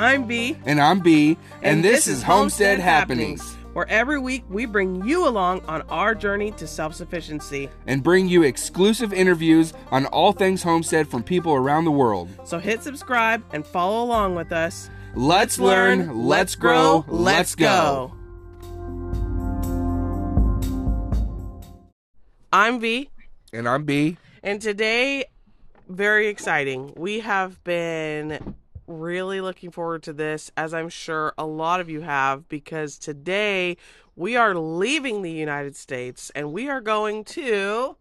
I'm B. And I'm B. And, this, is Homestead, Happenings. where every week we bring you along on our journey to self sufficiency. And bring you exclusive interviews on all things homestead from people around the world. So hit subscribe and follow along with us. Let's learn, let's grow, let's go. I'm V, And I'm B. and today, very exciting. We have been really looking forward to this, as I'm sure a lot of you have, because today we are leaving the United States and we are going to.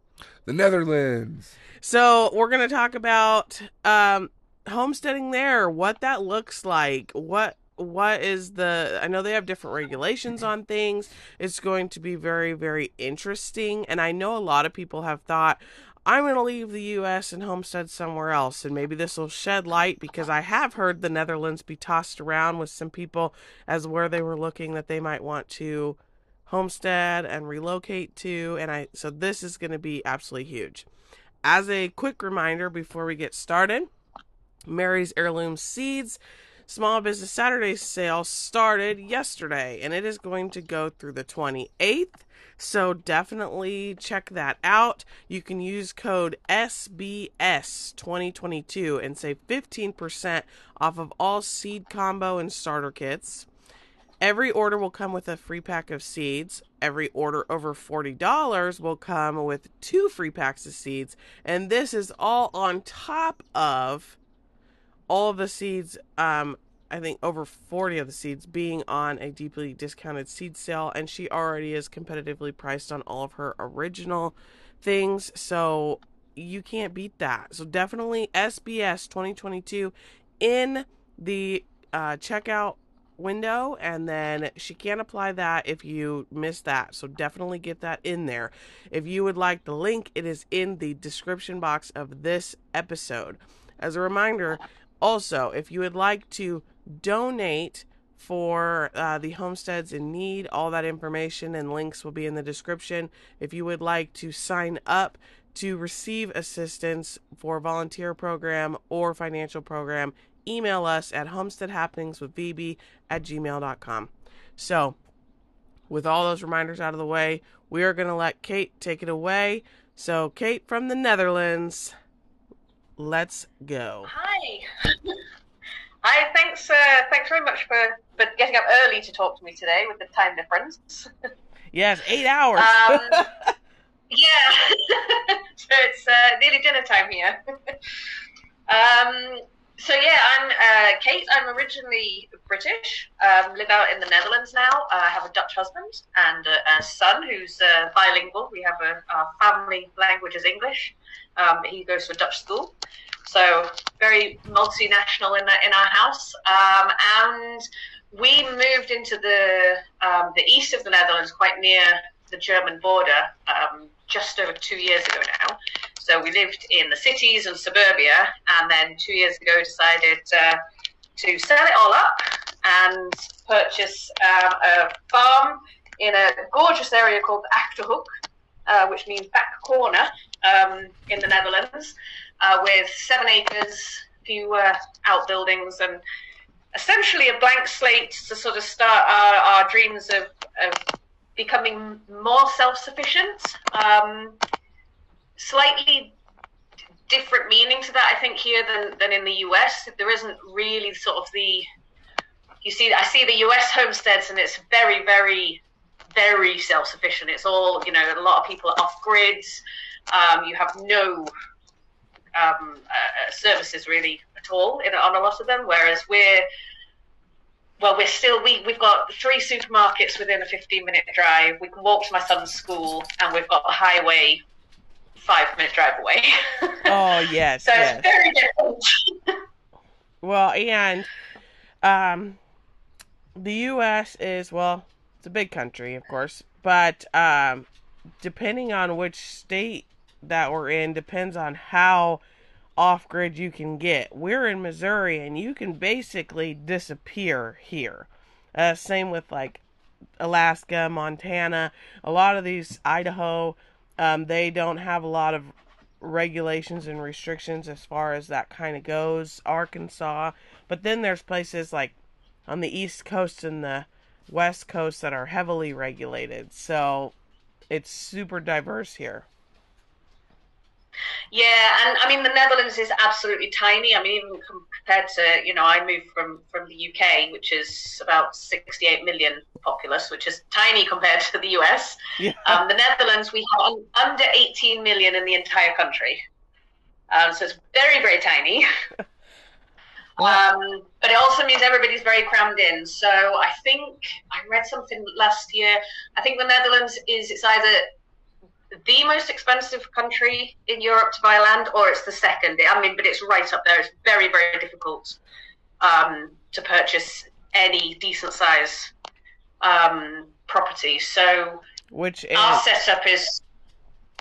The Netherlands. So we're going to talk about um, homesteading there, what that looks like, what what is the I know they have different regulations on things. It's going to be very very interesting and I know a lot of people have thought I'm going to leave the US and homestead somewhere else and maybe this will shed light because I have heard the Netherlands be tossed around with some people as where they were looking that they might want to homestead and relocate to and I so this is going to be absolutely huge. As a quick reminder before we get started, Mary's Heirloom Seeds Small Business Saturday sale started yesterday and it is going to go through the 28th. So definitely check that out. You can use code SBS2022 and save 15% off of all seed combo and starter kits. Every order will come with a free pack of seeds. Every order over $40 will come with two free packs of seeds. And this is all on top of all the seeds, um, I think over 40 of the seeds being on a deeply discounted seed sale. And she already is competitively priced on all of her original things. So you can't beat that. So definitely SBS 2022 in the uh, checkout window and then she can't apply that if you miss that so definitely get that in there if you would like the link it is in the description box of this episode as a reminder also if you would like to donate for uh, the homesteads in need all that information and links will be in the description if you would like to sign up to receive assistance for volunteer program or financial program email us at homesteadhappeningswithvb at gmail.com. So, with all those reminders out of the way, we are going to let Kate take it away. So, Kate from the Netherlands, let's go. Hi. Hi, thanks uh, thanks very much for, for getting up early to talk to me today with the time difference. Yes, eight hours. Um, yeah, so it's uh, nearly dinner time here. um, so yeah, I'm uh, Kate. I'm originally British. Um, live out in the Netherlands now. Uh, I have a Dutch husband and a, a son who's uh, bilingual. We have a our family language is English. Um, he goes to a Dutch school, so very multinational in the, in our house. Um, and we moved into the um, the east of the Netherlands, quite near the German border, um, just over two years ago now. So we lived in the cities and suburbia, and then two years ago decided uh, to sell it all up and purchase um, a farm in a gorgeous area called Achterhoek, uh, which means back corner um, in the Netherlands, uh, with seven acres, a few uh, outbuildings, and essentially a blank slate to sort of start our, our dreams of, of becoming more self-sufficient. Um, slightly different meaning to that, I think, here than, than in the US. There isn't really sort of the you see. I see the US homesteads, and it's very, very, very self-sufficient. It's all you know. A lot of people are off grids. Um, you have no um, uh, services really at all in, on a lot of them. Whereas we're well, we're still we we've got three supermarkets within a 15 minute drive. We can walk to my son's school, and we've got a highway five minute drive away. oh yes, so yes. it's very different. Well, and um, the U.S. is well, it's a big country, of course, but um, depending on which state that we're in, depends on how off grid you can get. We're in Missouri, and you can basically disappear here. Uh, same with like Alaska, Montana, a lot of these Idaho. Um, they don't have a lot of regulations and restrictions as far as that kind of goes. Arkansas, but then there's places like on the East Coast and the West Coast that are heavily regulated. So it's super diverse here. Yeah, and I mean the Netherlands is absolutely tiny. I mean, even compared to you know, I moved from from the UK, which is about 68 million populace, which is tiny compared to the US. Yeah. Um, the Netherlands, we have under 18 million in the entire country, um, so it's very very tiny. Um, but it also means everybody's very crammed in. So I think I read something last year. I think the Netherlands is it's either the most expensive country in Europe to buy land, or it's the second. I mean, but it's right up there. It's very, very difficult um, to purchase any decent size um, property. So, which is, our setup is.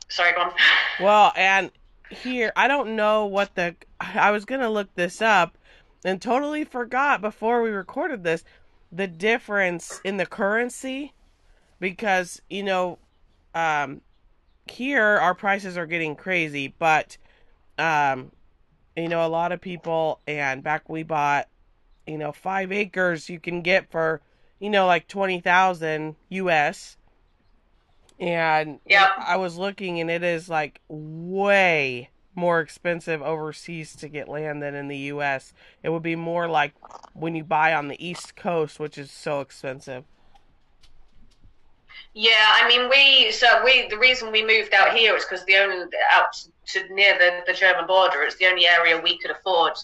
Sorry, go on. Well, and here I don't know what the. I was gonna look this up, and totally forgot before we recorded this the difference in the currency because you know um here our prices are getting crazy, but um, you know, a lot of people and back we bought, you know, five acres you can get for, you know, like twenty thousand US. And yeah, I was looking and it is like way more expensive overseas to get land than in the US. It would be more like when you buy on the East Coast, which is so expensive. Yeah, I mean, we so we the reason we moved out here is because the only out to near the, the German border. It's the only area we could afford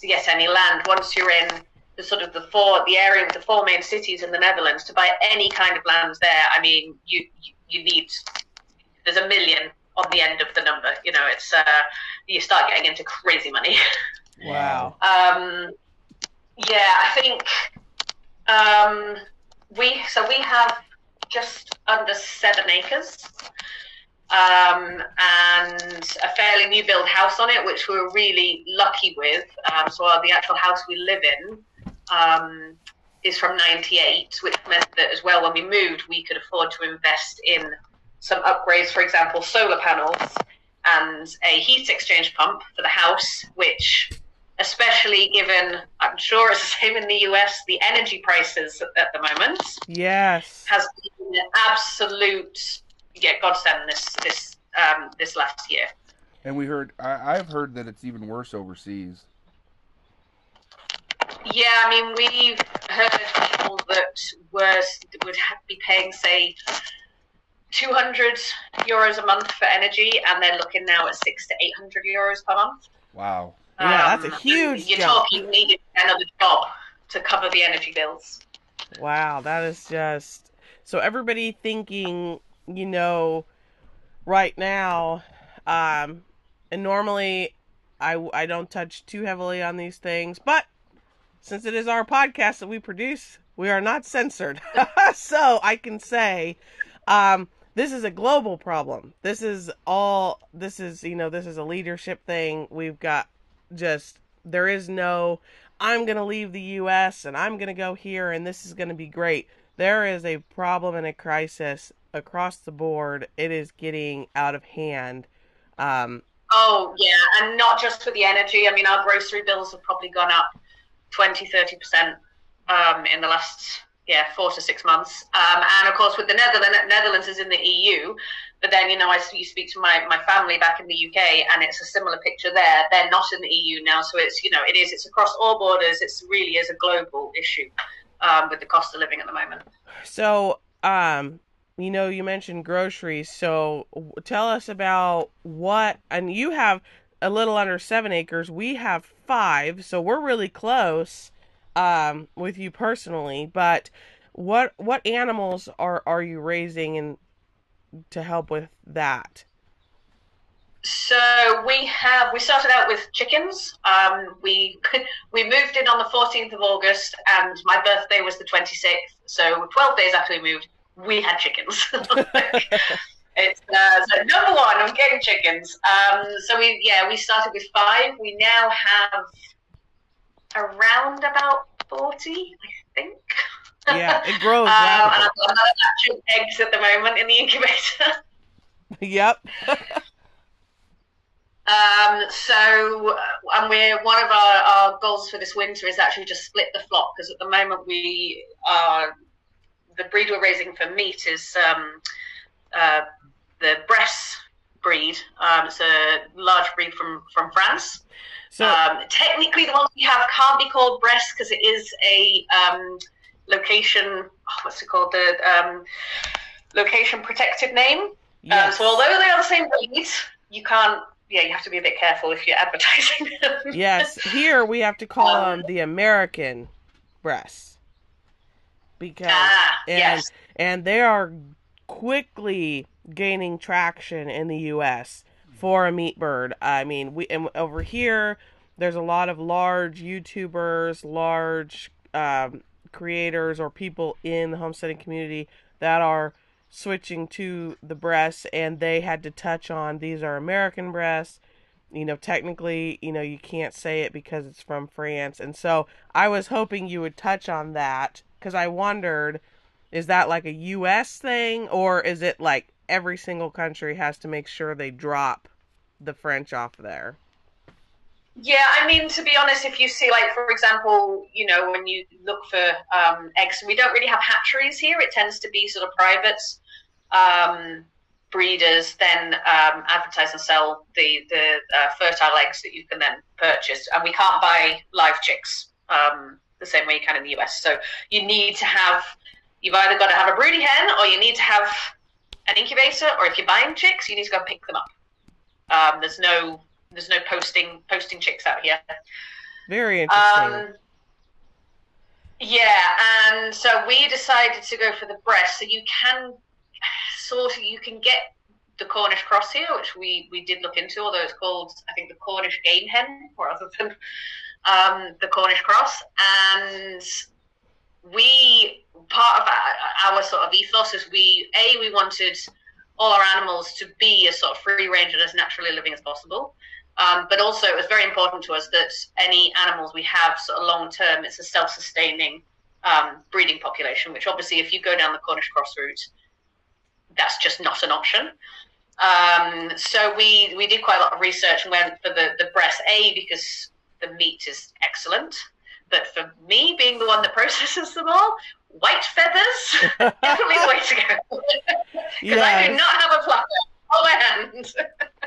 to get any land. Once you're in the sort of the four the area the four main cities in the Netherlands to buy any kind of land there, I mean, you you need there's a million on the end of the number. You know, it's uh, you start getting into crazy money. Wow. um, yeah, I think um, we so we have just under seven acres. Um, and a fairly new build house on it, which we're really lucky with. Um, so the actual house we live in um, is from '98, which meant that as well when we moved, we could afford to invest in some upgrades, for example, solar panels and a heat exchange pump for the house, which especially given I'm sure it's the same in the US, the energy prices at the moment. Yes. Has been an absolute yeah, godsend this this um, this last year. And we heard I, I've heard that it's even worse overseas. Yeah, I mean we've heard people that were would be paying say 200 euros a month for energy, and they're looking now at six to 800 euros per month. Wow. Yeah, that's a um, huge You're jump. talking another job to cover the energy bills. Wow, that is just so everybody thinking, you know, right now, um, and normally I I don't touch too heavily on these things, but since it is our podcast that we produce, we are not censored, so I can say, um, this is a global problem. This is all. This is you know this is a leadership thing. We've got just there is no I'm going to leave the US and I'm going to go here and this is going to be great. There is a problem and a crisis across the board. It is getting out of hand. Um, oh, yeah, and not just for the energy. I mean, our grocery bills have probably gone up 20, 30% um, in the last yeah, four to six months. Um, and of course, with the Netherlands, Netherlands is in the EU. But then, you know, I you speak to my, my family back in the UK, and it's a similar picture there. They're not in the EU now, so it's you know, it is it's across all borders. It really is a global issue um, with the cost of living at the moment. So, um, you know, you mentioned groceries. So, tell us about what, and you have a little under seven acres. We have five, so we're really close um, with you personally, but what what animals are are you raising and to help with that? So we have we started out with chickens. Um, we we moved in on the 14th of August, and my birthday was the 26th. So 12 days after we moved, we had chickens. it's uh, so number one. I'm getting chickens. Um, so we yeah we started with five. We now have around about 40, I think. Yeah, it grows. um, and I've got another batch of eggs at the moment in the incubator. yep. Um, so, and we're one of our, our goals for this winter is actually just split the flock because at the moment we are the breed we're raising for meat is um, uh, the Bresse breed. Um, it's a large breed from from France. So Um, technically, the ones we have can't be called Bresse because it is a um, location. oh, what's it called? The um, location protected name. Um, yes. so although they are the same breed, you can't. Yeah, you have to be a bit careful if you're advertising them. yes, here we have to call Um, them the American Bresses because ah, and yes. and they are quickly gaining traction in the U.S. for a meat bird. I mean, we and over here there's a lot of large YouTubers, large um, creators, or people in the homesteading community that are switching to the Bresses, and they had to touch on these are American Bresses. You know, technically, you know, you can't say it because it's from France, and so I was hoping you would touch on that because I wondered is that like a US thing or is it like every single country has to make sure they drop the French off there? Yeah, I mean, to be honest, if you see, like, for example, you know, when you look for um, eggs, we don't really have hatcheries here. It tends to be sort of private um, breeders then um, advertise and sell the the uh, fertile eggs that you can then purchase, and we can't buy live chicks um, the same way you can in the US. So you need to have you've either got to have a broody hen or you need to have an incubator, or if you're buying chicks, you need to go pick them up. Um, there's no there's no posting posting chicks out here. Very interesting. Um, yeah, and so we decided to go for the Bresse. So you can sort of you can get the Cornish cross here, which we we did look into, although it's called I think the Cornish game hen rather than um, the Cornish cross. And we part of our, our sort of ethos is we a we wanted all our animals to be as sort of free range and as naturally living as possible. Um, but also, it was very important to us that any animals we have sort of long term, it's a self sustaining um, breeding population, which obviously, if you go down the Cornish cross route, that's just not an option. Um, so we, we did quite a lot of research and went for the, the Bresse A because the meat is excellent. But for me, being the one that processes them all, white feathers, definitely the way to go. Because I do not have a plucker on my hand.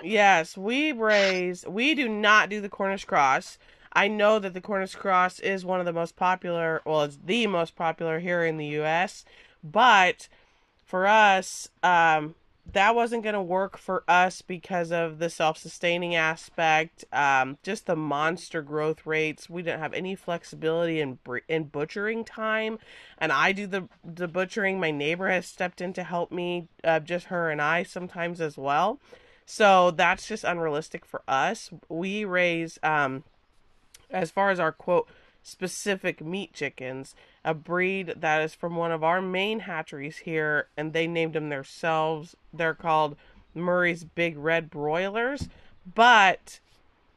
Yes, we raise. We do not do the Cornish cross. I know that the Cornish cross is one of the most popular. Well, it's the most popular here in the U.S. But for us, um, that wasn't going to work for us because of the self-sustaining aspect. Um, just the monster growth rates. We didn't have any flexibility in in butchering time, and I do the the butchering. My neighbor has stepped in to help me. Uh, just her and I sometimes as well. So that's just unrealistic for us. We raise, um, as far as our quote specific meat chickens, a breed that is from one of our main hatcheries here, and they named them themselves. They're called Murray's Big Red Broilers, but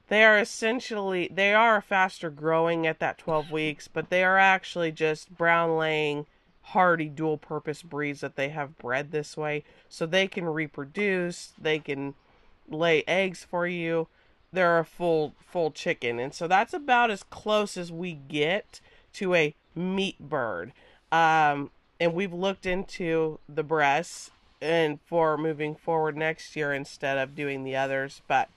they are essentially they are faster growing at that 12 weeks, but they are actually just brown laying hardy dual purpose breeds that they have bred this way so they can reproduce, they can lay eggs for you. They're a full full chicken. And so that's about as close as we get to a meat bird. Um and we've looked into the Bresses and for moving forward next year instead of doing the others, but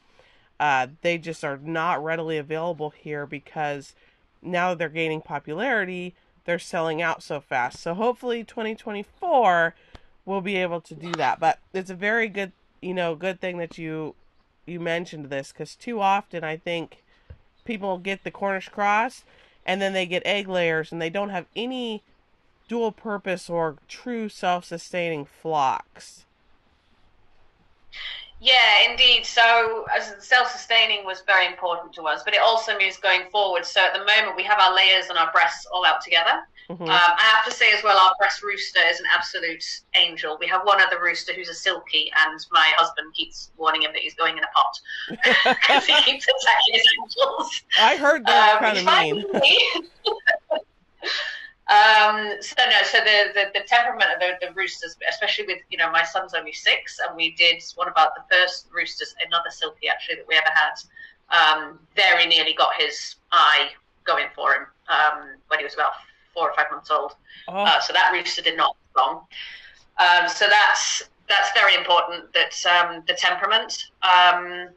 uh, they just are not readily available here because now they're gaining popularity, they're selling out so fast. So hopefully 2024 we'll be able to do that. But it's a very good, you know, good thing that you you mentioned this cuz too often I think people get the Cornish cross and then they get egg layers and they don't have any dual purpose or true self-sustaining flocks. Yeah, indeed. So, as self-sustaining was very important to us, but it also means going forward. So, at the moment, we have our layers and our Bresses all out together. Mhm. Um, I have to say as well, our Bresse rooster is an absolute angel. We have one other rooster who's a silkie, and my husband keeps warning him that he's going in a pot because he keeps attacking his angels. I heard they're Um, kind of mean. fine with me. Um, so no, so the, the, the temperament of the, the, roosters, especially with you know my son's only six, and we did one about the first roosters, another silkie actually that we ever had. Um, very nearly got his eye going for him um, when he was about four or five months old. Oh. Uh, so that rooster did not long. Um, so that's that's very important. That um, the temperament. Um,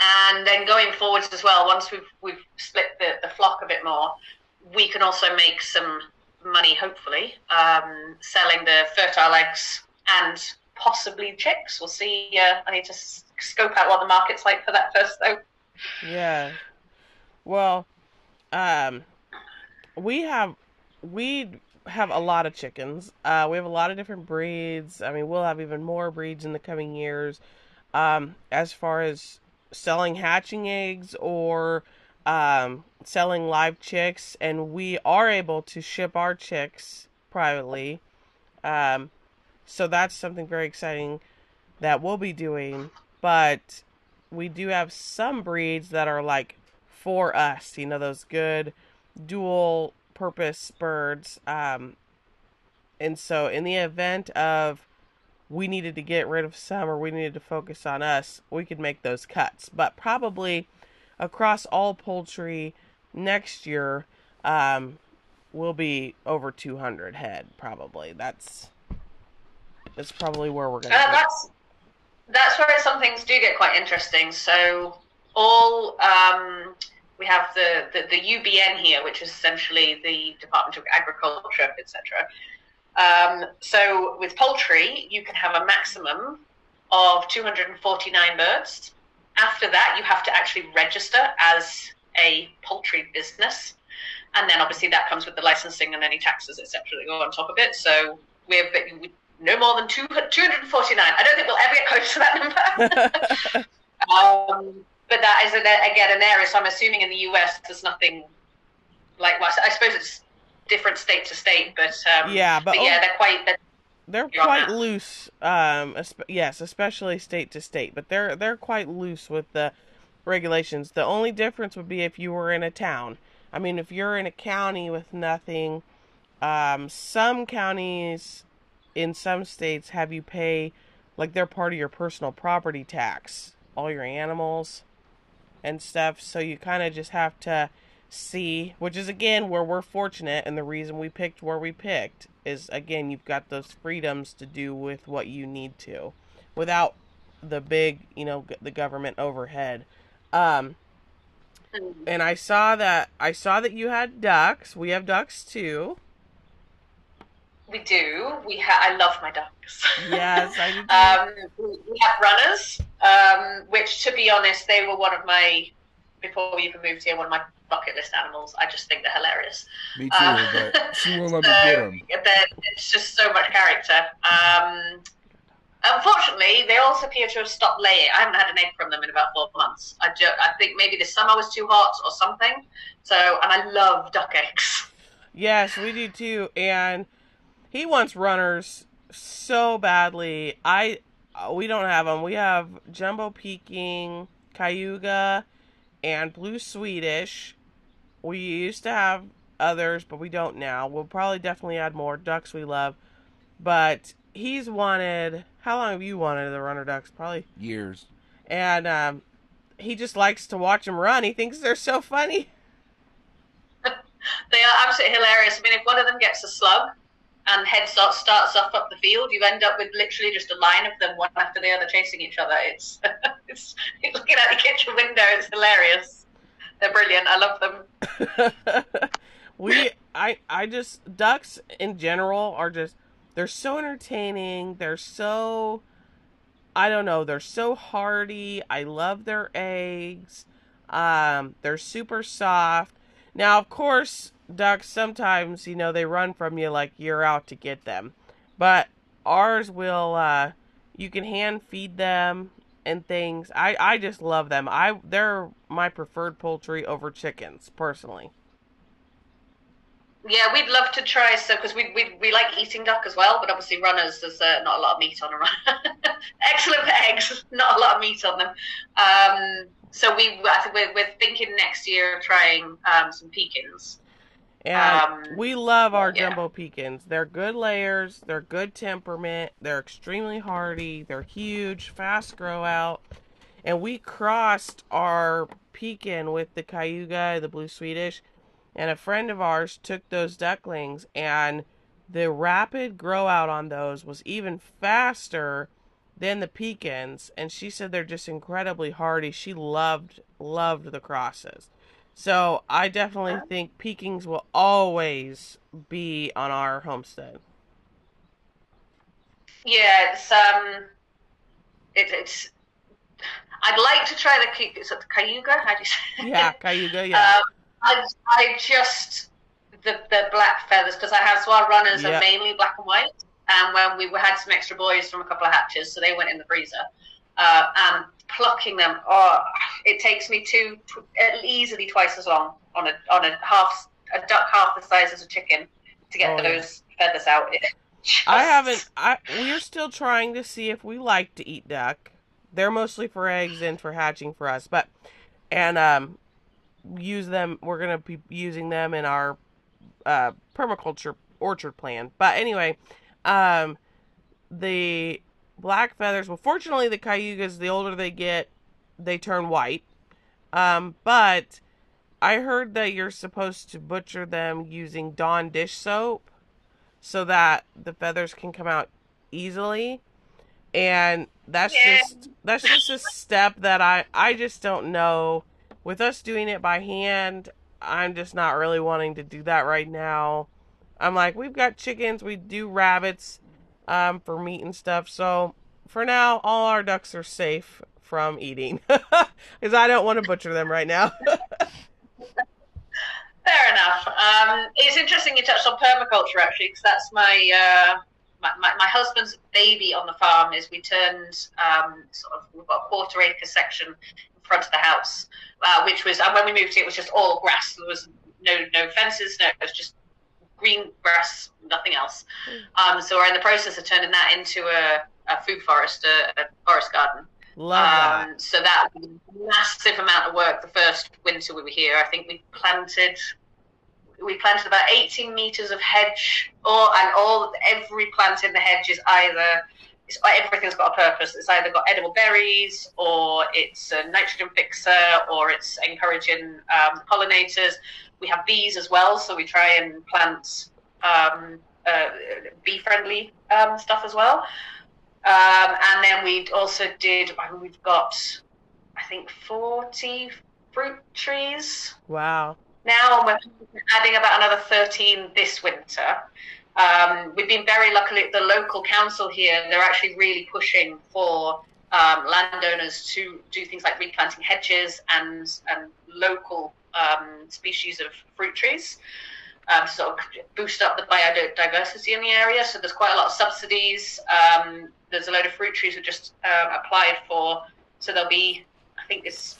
and then going forwards as well, once we've we've split the, the flock a bit more, we can also make some money, hopefully, um, selling the fertile eggs and possibly chicks. We'll see. Uh, I need to scope out what the market's like for that first, though. Yeah. Well, um, we have we have a lot of chickens. Uh, we have a lot of different breeds. I mean, we'll have even more breeds in the coming years. Um, as far as selling hatching eggs or um, selling live chicks, and we are able to ship our chicks privately. Um, so that's something very exciting that we'll be doing. But we do have some breeds that are like for us, you know, those good dual purpose birds. Um, and so, in the event of we needed to get rid of some or we needed to focus on us, we could make those cuts. But probably across all poultry next year um, will be over 200 head. Probably that's that's probably where we're going. Uh, that's that's where some things do get quite interesting. So all um, we have the, the, the UBN here, which is essentially the Department of Agriculture, etc. Um, so with poultry, you can have a maximum of 249 birds. After that, you have to actually register as a poultry business, and then obviously that comes with the licensing and any taxes, etc. that go on top of it. So we're no more than 249. I don't think we'll ever get close to that number. um, but that is again an area. So I'm assuming in the US there's nothing like. Well, I suppose it's different state to state, but um, yeah, but, but yeah, they're quite. They're, they're quite loose. Um, yes, especially state to state, but they're they're quite loose with the regulations. The only difference would be if you were in a town. I mean, if you're in a county with nothing, um, some counties in some states have you pay like they're part of your personal property tax, all your animals and stuff. So you kind of just have to see, which is again where we're fortunate, and the reason we picked where we picked is again you've got those freedoms to do with what you need to, without the big, you know, the government overhead. Um, and I saw that I saw that you had ducks. We have ducks too. We do. We ha- I love my ducks. Yes, I do. um, we have runners, um, which, to be honest, they were one of my before we even moved here. One of my bucket list animals. I just think they're hilarious. Me too, um, but she won't let so, me get them. It's just so much character. Um, unfortunately, they also appear to have stopped laying. I haven't had an egg from them in about four months. I, ju- I think maybe the summer was too hot or something. So, and I love duck eggs. Yes, we do too. And he wants runners so badly. I we don't have them. We have Jumbo Peking, Cayuga, and Blue Swedish. We used to have others, but we don't now. We'll probably definitely add more. Ducks we love. But he's wanted how long have you wanted the runner ducks? Probably years. And um, he just likes to watch them run. He thinks they're so funny. they are absolutely hilarious. I mean, if one of them gets a slug, and head start, starts off up the field, you end up with literally just a line of them, one after the other, chasing each other. It's, it's looking out the kitchen window. It's hilarious. They're brilliant. I love them. we, I, I just ducks in general are just they're so entertaining. They're so, I don't know. They're so hardy. I love their eggs. Um, they're super soft. Now, of course, ducks sometimes you know they run from you like you're out to get them but ours will uh you can hand feed them and things i i just love them i they're my preferred poultry over chickens personally yeah we'd love to try so because we, we we like eating duck as well but obviously runners there's uh, not a lot of meat on a runner excellent eggs not a lot of meat on them um so we i think we're, we're thinking next year of trying um some pekins And Um, we love our yeah. jumbo Pekins. They're good layers, they're good temperament, they're extremely hardy, they're huge, fast grow out. And we crossed our Pekin with the Cayuga, the blue Swedish, and a friend of ours took those ducklings and the rapid grow out on those was even faster than the Pekins and she said they're just incredibly hardy. She loved loved the crosses. So I definitely think Pekings will always be on our homestead. Yeah, it's um, it, it's. I'd like to try the the Cayuga? How do you say? Yeah, Cayuga, yeah. Um, I, I just the the black feathers because I have so our runners Yeah. are mainly black and white, and when we had some extra boys from a couple of hatches, so they went in the freezer. Uh, and plucking them, oh, it takes me two tw- easily twice as long on a on a half a duck half the size as a chicken to get Oh, yeah. those feathers out. Just- I haven't. I we're still trying to see if we like to eat duck. They're mostly for eggs and for hatching for us, but and um, use them. We're gonna be using them in our uh, permaculture orchard plan. But anyway, um, the black feathers. Well, fortunately, the cayugas. The older they get, they turn white. Um, but I heard that you're supposed to butcher them using Dawn dish soap so that the feathers can come out easily. And that's Yeah. just that's just a step that I I just don't know. With us doing it by hand, I'm just not really wanting to do that right now. I'm like, we've got chickens, we do rabbits um, for meat and stuff. So for now, all our ducks are safe from eating because I don't want to butcher them right now. Fair enough. Um, it's interesting you touched on permaculture actually, because that's my, uh, my, my my husband's baby on the farm. Is we turned um, sort of we've got a quarter acre section front of the house, uh, which was and when we moved it was just all grass. There was no no fences. No, it was just green grass, nothing else. Um, so we're in the process of turning that into a, a food forest, a, a forest garden. Love that. Um, so that a massive amount of work the first winter we were here. I think we planted we planted about 18 meters of hedge, or and all every plant in the hedge is either it's, everything's got a purpose. It's either got edible berries, or it's a nitrogen fixer, or it's encouraging um, pollinators. We have bees as well, so we try and plant um, uh, bee friendly um, stuff as well. Um, and then we also did, I mean, we've got, I think, 40 fruit trees Wow. now, and we're adding about another 13 this winter. Um, we've been very lucky, at the local council here, they're actually really pushing for um, landowners to do things like replanting hedges and, and local um, species of fruit trees um, to boost up the biodiversity in the area. So there's quite a lot of subsidies. Um, there's a load of fruit trees we just uh, applied for. So there'll be, I think it's,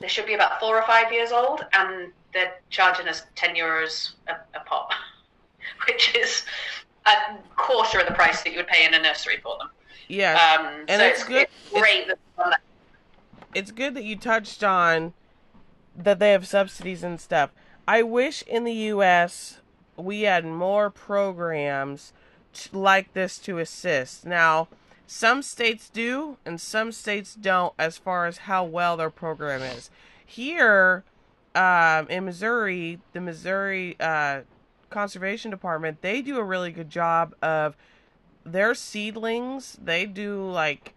they should be about four or five years old, and they're charging us 10 euros a, a pot, which is a quarter of the price that you would pay in a nursery for them. Yeah. Um, And so it's it's, good- it's great that it's good that you touched on that they have subsidies and stuff. I wish in the U.S. we had more programs t- like this to assist. Now, some states do and some states don't as far as how well their program is. Here um, in Missouri, the Missouri uh, Conservation Department, they do a really good job of their seedlings. They do like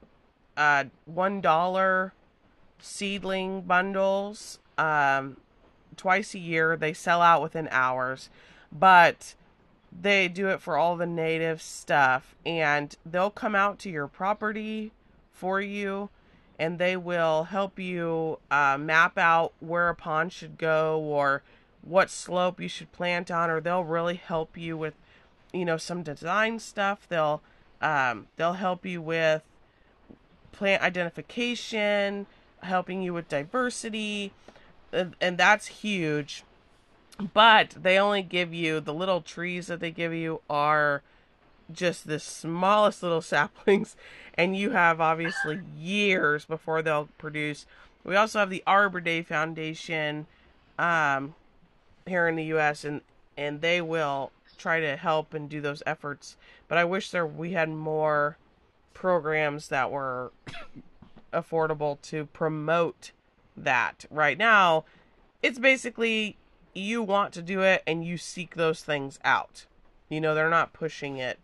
uh, one dollar seedling bundles um, twice a year. They sell out within hours, but they do it for all the native stuff, and they'll come out to your property for you, and they will help you uh, map out where a pond should go or what slope you should plant on, or they'll really help you with, you know, some design stuff. They'll um, they'll help you with plant identification, helping you with diversity, and, that's huge. But they only give you the little trees that they give you are just the smallest little saplings, and you have obviously years before they'll produce. We also have the Arbor Day Foundation um, here in the U.S. and and they will try to help and do those efforts. But I wish there we had more programs that were affordable to promote that. Right now, it's basically you want to do it and you seek those things out. You know, they're not pushing it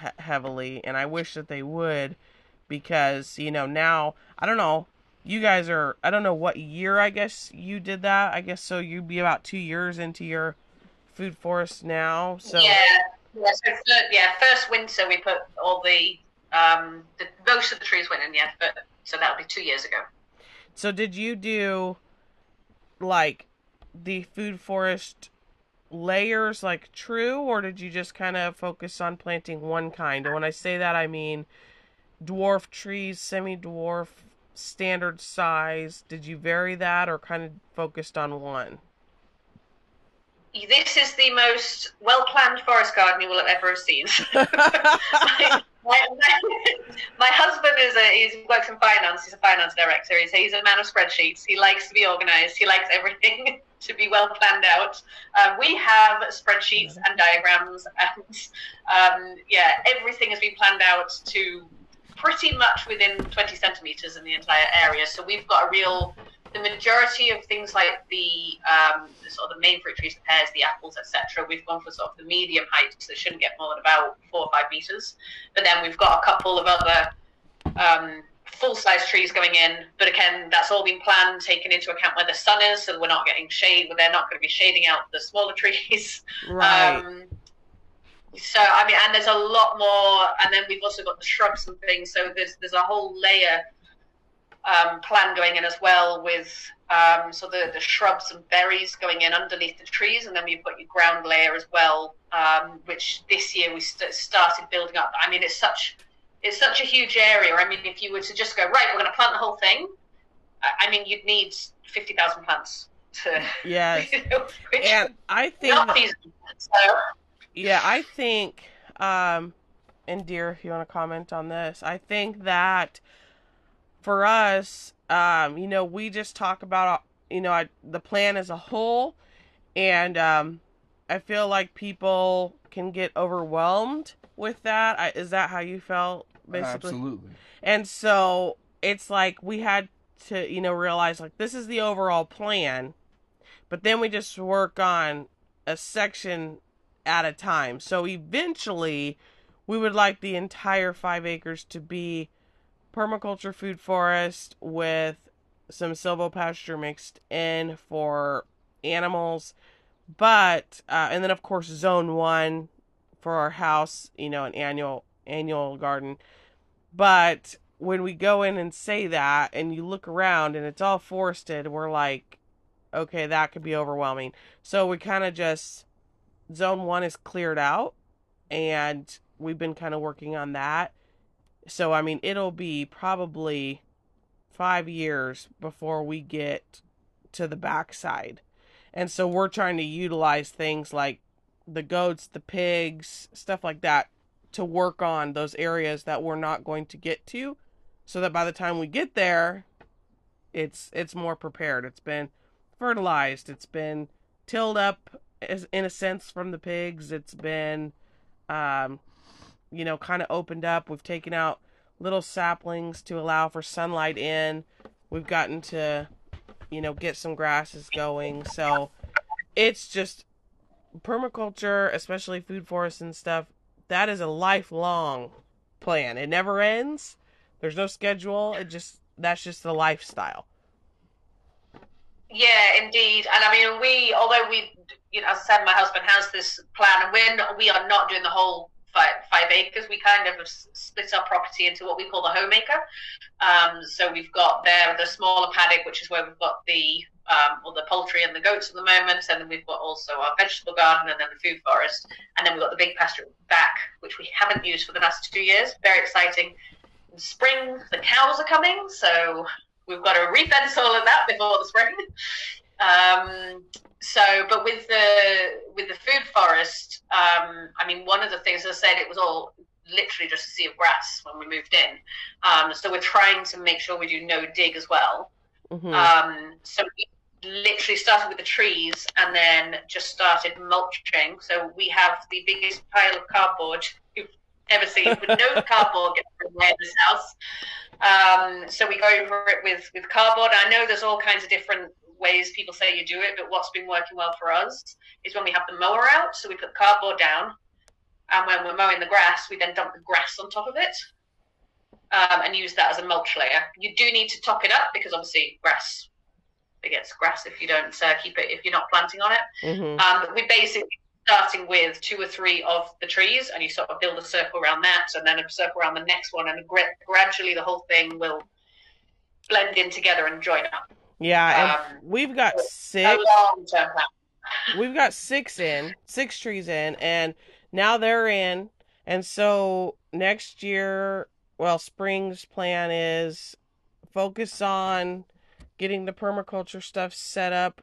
he- heavily, and I wish that they would because, you know, now, I don't know, you guys are, I don't know what year I guess you did that. I guess so you'd be about two years into your food forest now. So, yeah, yeah, so fir- yeah, first winter we put all the, um, the most of the trees went in, yeah, but so that would be two years ago. so did you do like the food forest layers like true or did you just kind of focus on planting one kind and when i say that i mean dwarf trees semi-dwarf standard size did you vary that or kind of focused on one This is the most well planned forest garden you will have ever seen. my, my, my husband is a he's works in finance. He's a finance director. He's, he's a man of spreadsheets. He likes to be organized. He likes everything to be well planned out. Um, we have spreadsheets and diagrams, and um, yeah, everything has been planned out to pretty much within 20 centimeters in the entire area. So we've got a real the majority of things like the um, the sort of the main fruit trees, the pears, the apples, etc. We've gone for sort of the medium heights that shouldn't get more than about four or five meters. But then we've got a couple of other um, full size trees going in. But again, that's all been planned, taken into account where the sun is, so we're not getting shade. They're not going to be shading out the smaller trees. right Um, so I mean, and there's a lot more, and then we've also got the shrubs and things. So there's there's a whole layer um, plan going in as well with um, so the the shrubs and berries going in underneath the trees, and then we've got your ground layer as well, um, which this year we st- started building up. I mean, it's such it's such a huge area. I mean, if you were to just go right, we're going to plant the whole thing. I I mean, you'd need fifty thousand plants to. yes you know, and i think not feasible. So, Yeah, I think, um, and dear, if you want to comment on this, I think that for us, um, you know, we just talk about, you know, I, the plan as a whole, and um, I feel like people can get overwhelmed with that. I, is that how you felt, basically? Absolutely. And so it's like we had to, you know, realize like this is the overall plan, but then we just work on a section at a time. So eventually we would like the entire five acres to be permaculture food forest with some silvopasture mixed in for animals. But uh, and then of course zone one for our house, you know, an annual annual garden. But when we go in and say that and you look around and it's all forested, we're like, okay, that could be overwhelming. So we kind of just zone one is cleared out and we've been kind of working on that. So I mean, it'll be probably 5 years before we get to the backside. And so we're trying to utilize things like the goats, the pigs, stuff like that to work on those areas that we're not going to get to so that by the time we get there it's it's more prepared it's been fertilized it's been tilled up in a sense from the pigs it's been um you know kind of opened up we've taken out little saplings to allow for sunlight in we've gotten to you know get some grasses going so it's just permaculture especially food forests and stuff that is a lifelong plan. It never ends. There's no schedule. It just that's just the lifestyle. Yeah, indeed. And I mean, we, although we, you know, as I said, my husband has this plan, and we're not, we are not doing the whole five, five acres. We kind of split our property into what we call the homemaker. Um, so we've got there the smaller paddock, which is where we've got the um, well, the poultry and the goats at the moment, and then we've got also our vegetable garden and then the food forest, and then we've got the big pasture back, which we haven't used for the last two years. Very exciting. In spring, the cows are coming, so we've got to refence all of that before the spring. Um, so, but with the with the food forest, um, I mean, one of the things as I said, it was all literally just a sea of grass when we moved in. Um, so we're trying to make sure we do no dig as well. Mhm. Um, so we literally started with the trees and then just started mulching. So we have the biggest pile of cardboard you've ever seen with no cardboard in this house. Um, so we go over it with, with cardboard. I know there's all kinds of different ways people say you do it, but what's been working well for us is when we have the mower out. So we put cardboard down, and when we're mowing the grass, we then dump the grass on top of it um, and use that as a mulch layer. You do need to top it up because obviously grass it gets grass if you don't uh, keep it if you're not planting on it. Mm-hmm. Um, we basically starting with two or three of the trees, and you sort of build a circle around that, and then a circle around the next one, and gra- gradually the whole thing will blend in together and join up. Yeah, Um, and we've got six. We've got six in, six trees in, and now they're in. And so next year, well, spring's plan is focus on getting the permaculture stuff set up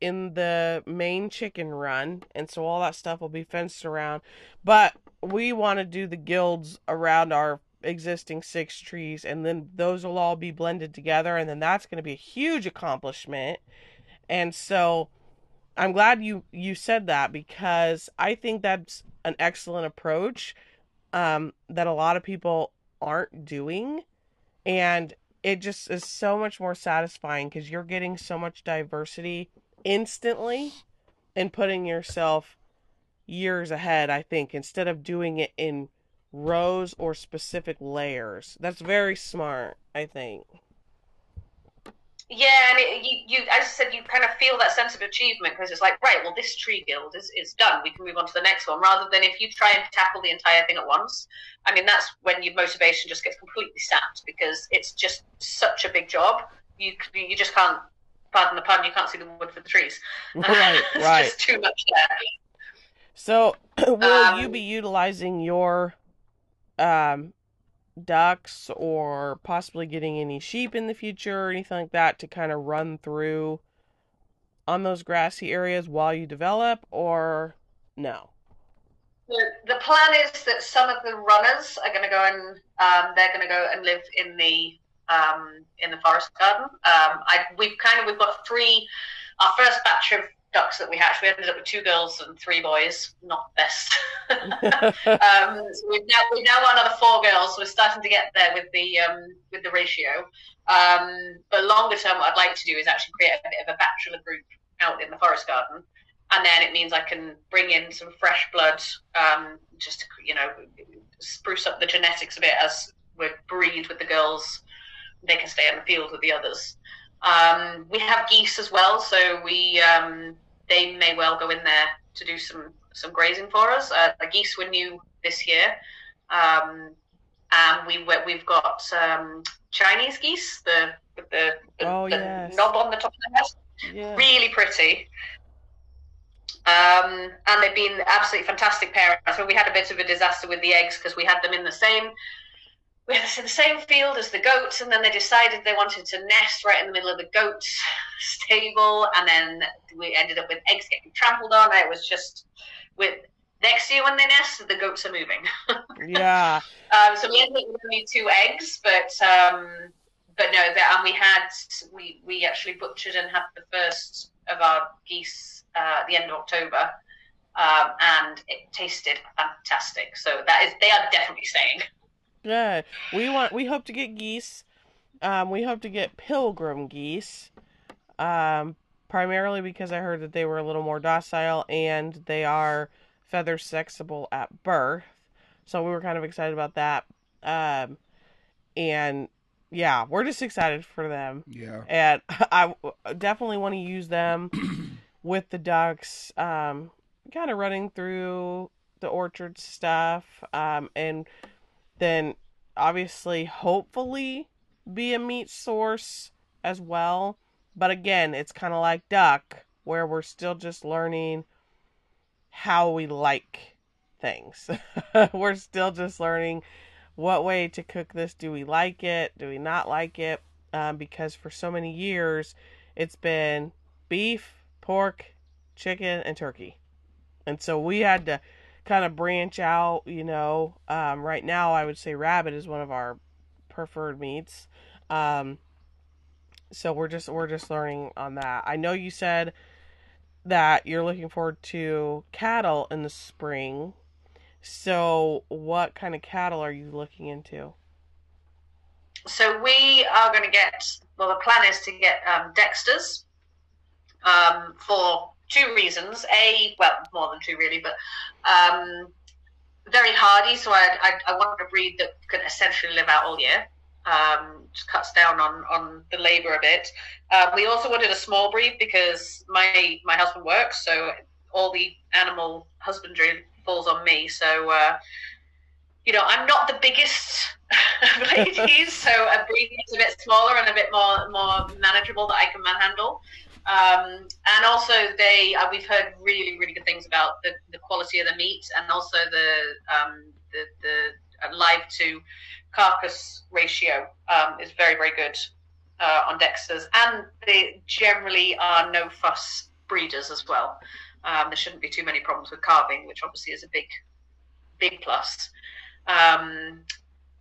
in the main chicken run. And so all that stuff will be fenced around. But we want to do the guilds around our existing six trees, and then those will all be blended together. And then that's going to be a huge accomplishment. And so I'm glad you you said that because I think that's an excellent approach um, that a lot of people aren't doing, and it just is so much more satisfying because you're getting so much diversity instantly and putting yourself years ahead. I think instead of doing it in rows or specific layers, that's very smart. I think. Yeah, and it, you, you, as I said, you kind of feel that sense of achievement because it's like, right, well, this tree guild is, is done. We can move on to the next one, rather than if you try and tackle the entire thing at once. I mean, that's when your motivation just gets completely sapped because it's just such a big job. You you just can't, pardon the pun, you can't see the wood for the trees. Right, it's right. just too much there. So, will Um, you be utilizing your um, ducks or possibly getting any sheep in the future or anything like that to kind of run through on those grassy areas while you develop, or no? The, plan is that some of the runners are going to go and um, they're going to go and live in the um, in the forest garden. Um, I, we've kind of we've got three. Our first batch of ducks that we hatched, we ended up with two girls and three boys. Not the best. um, so we've now we've now got another four girls. So we're starting to get there with the um, with the ratio. Um, but longer term, what I'd like to do is actually create a bit of a bachelor group out in the forest garden and then it means I can bring in some fresh blood, um, just to you know spruce up the genetics a bit as we breed with the girls. They can stay in the field with the others. Um, we have geese as well, so we um, they may well go in there to do some some grazing for us. Uh, the geese were new this year, um, and we we've got um, Chinese geese, the the, the, Oh, the yes. knob on the top of the head Yeah. really pretty. Um, and they've been absolutely fantastic parents. But we had a bit of a disaster with the eggs because we had them in the same we had the same field as the goats, and then they decided they wanted to nest right in the middle of the goats stable, and then we ended up with eggs getting trampled on. It was just with next year when they nest, the goats are moving. Yeah. Um, so we ended up with only two eggs, but um, but no, that and we had we we actually butchered and had the first of our geese uh, at the end of October, um, and it tasted fantastic. So that is they are definitely staying. Yeah. We want we hope to get geese. Um, we hope to get pilgrim geese. Um, primarily because I heard that they were a little more docile and they are feather sexable at birth. So we were kind of excited about that. Um, and yeah, we're just excited for them. Yeah. and I definitely want to use them with the ducks, um, kind of running through the orchard stuff, um, and then obviously, hopefully, be a meat source as well. But again, it's kind of like duck, where we're still just learning how we like things. we're still just learning what way to cook this. Do we like it? Do we not like it? Um, because for so many years, it's been beef, pork, chicken, and turkey. And so we had to kind of branch out, you know. Um, right now, I would say rabbit is one of our preferred meats. Um, so we're just we're just learning on that. I know you said that you're looking forward to cattle in the spring. So, what kind of cattle are you looking into? So we are going to get. Well, the plan is to get um, Dexters um, for two reasons. A, well, more than two really, but um, very hardy. So I, I, I want a breed that could essentially live out all year. Um, just cuts down on, on the labour a bit. Uh, we also wanted a small breed because my my husband works, so all the animal husbandry falls on me. So uh, you know, I'm not the biggest ladies, so a breed that's a bit smaller and a bit more more manageable that I can manhandle. Um, and also, they uh, we've heard really really good things about the, the quality of the meat and also the um, the, the uh, live to carcass ratio um, is very very good uh, on Dexters, and they generally are no fuss breeders as well. Um, there shouldn't be too many problems with calving, which obviously is a big big plus. Um,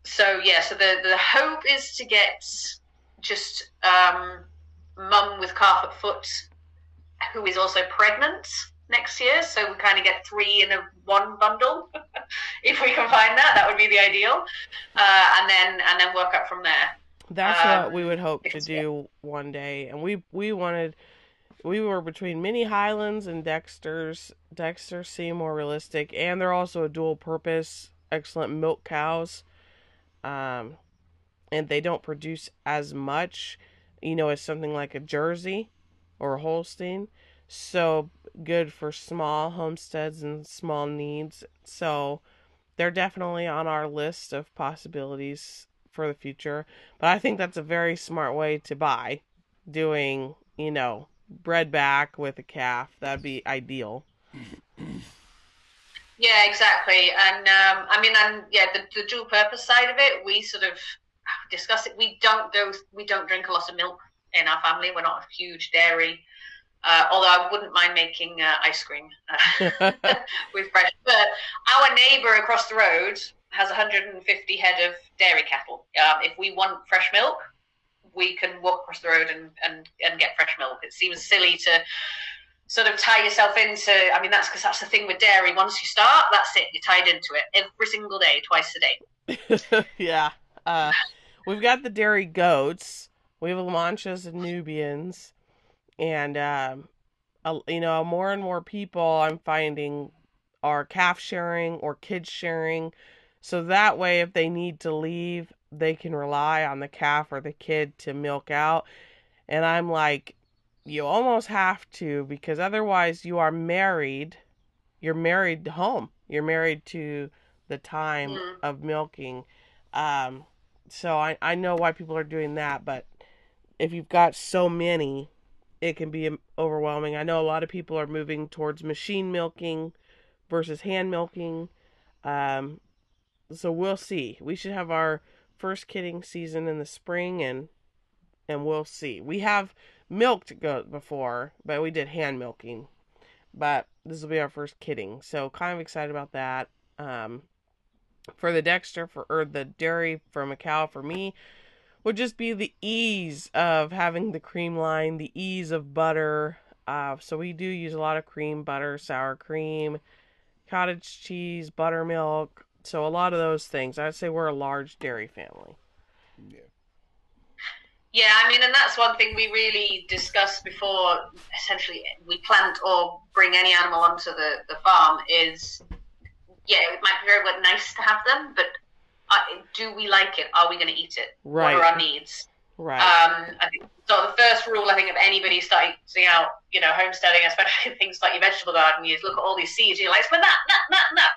so yeah, so the the hope is to get just um, mum with calf at foot who is also pregnant next year. So we kind of get three in a one bundle. if we can find that, that would be the ideal. Uh, and then and then work up from there. That's um, what we would hope to do one day. And we we wanted we were between Mini Highlands and Dexter's. Dexter seem more realistic, and they're also a dual purpose, excellent milk cows. Um, and they don't produce as much, you know, as something like a Jersey or a Holstein. So good for small homesteads and small needs. So they're definitely on our list of possibilities for the future. But I think that's a very smart way to buy, doing, you know, bred back with a calf. That'd be ideal. Yeah, exactly. And um, I mean, and yeah, the, the dual purpose side of it, we sort of discuss it. We don't go, we don't drink a lot of milk in our family. We're not a huge dairy. Uh, although I wouldn't mind making uh, ice cream uh, with fresh. But our neighbour across the road has 150 head of dairy cattle. Um, if we want fresh milk, we can walk across the road and, and, and get fresh milk. It seems silly to sort of tie yourself into. I mean, that's because that's the thing with dairy. Once you start, that's it. You're tied into it every single day, twice a day. yeah. Uh, we've got the dairy goats. We have Lamanchas and Nubians, and um, you know, more and more people I'm finding are calf sharing or kids sharing. So that way, if they need to leave, they can rely on the calf or the kid to milk out. And I'm like, you almost have to because otherwise you are married. You're married to home. You're married to the time mm. of milking. Um, so I, I know why people are doing that, but if you've got so many, it can be overwhelming. I know a lot of people are moving towards machine milking versus hand milking. Um, so we'll see. We should have our first kidding season in the spring and and we'll see. We have milked goat before, but we did hand milking. But this will be our first kidding, so kind of excited about that. Um, for the Dexter for or the dairy for Macau for me would just be the ease of having the cream line, the ease of butter. Uh, so we do use a lot of cream, butter, sour cream, cottage cheese, buttermilk. So a lot of those things. I'd say we're a large dairy family. Yeah. Yeah, I mean, and that's one thing we really discussed before. Essentially, we plant or bring any animal onto the, the farm is, yeah, it might be very nice to have them, but uh, do we like it? Are we going to eat it? Right. What are our needs? Right. Um, I think, so the first rule I think of anybody starting out, you know, homesteading, especially things like your vegetable garden, is look at all these seeds. And you're like, but that, that, that, that.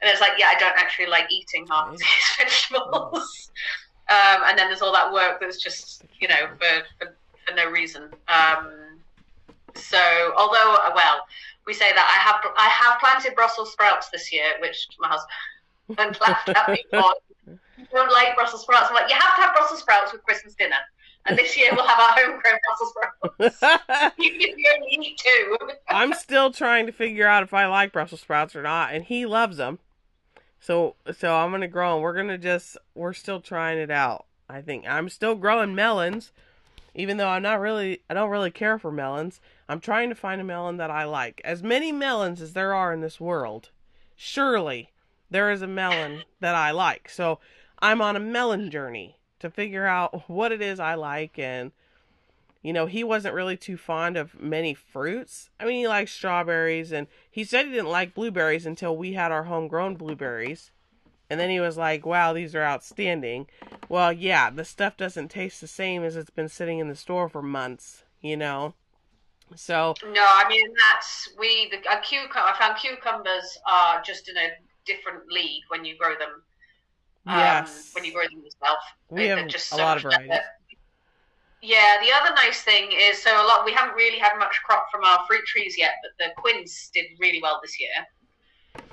And it's like, yeah, I don't actually like eating half of these vegetables. Um, and then there's all that work that's just, you know, for, for, for no reason. Um, so, although, well, we say that I have I have planted Brussels sprouts this year, which my husband laughed at me for. don't like Brussels sprouts. I'm like, you have to have Brussels sprouts with Christmas dinner. And this year we'll have our homegrown Brussels sprouts. you can only eat two. I'm still trying to figure out if I like Brussels sprouts or not, and he loves them. So so I'm gonna grow them. We're gonna just we're still trying it out. I think I'm still growing melons. even though I'm not really, I don't really care for melons. I'm trying to find a melon that I like. As many melons as there are in this world, surely there is a melon that I like. So I'm on a melon journey to figure out what it is I like. And, you know, he wasn't really too fond of many fruits. I mean, he likes strawberries, and he said he didn't like blueberries until we had our homegrown blueberries. And then he was like, wow, these are outstanding. Well, yeah, the stuff doesn't taste the same as it's been sitting in the store for months, you know? So. No, I mean, that's, we, the a cucumber, I found cucumbers are just in a different league when you grow them. Um, Yes. When you grow them yourself. We They're have just a lot of varieties. better. Yeah, the other nice thing is so a lot we haven't really had much crop from our fruit trees yet, but the quince did really well this year.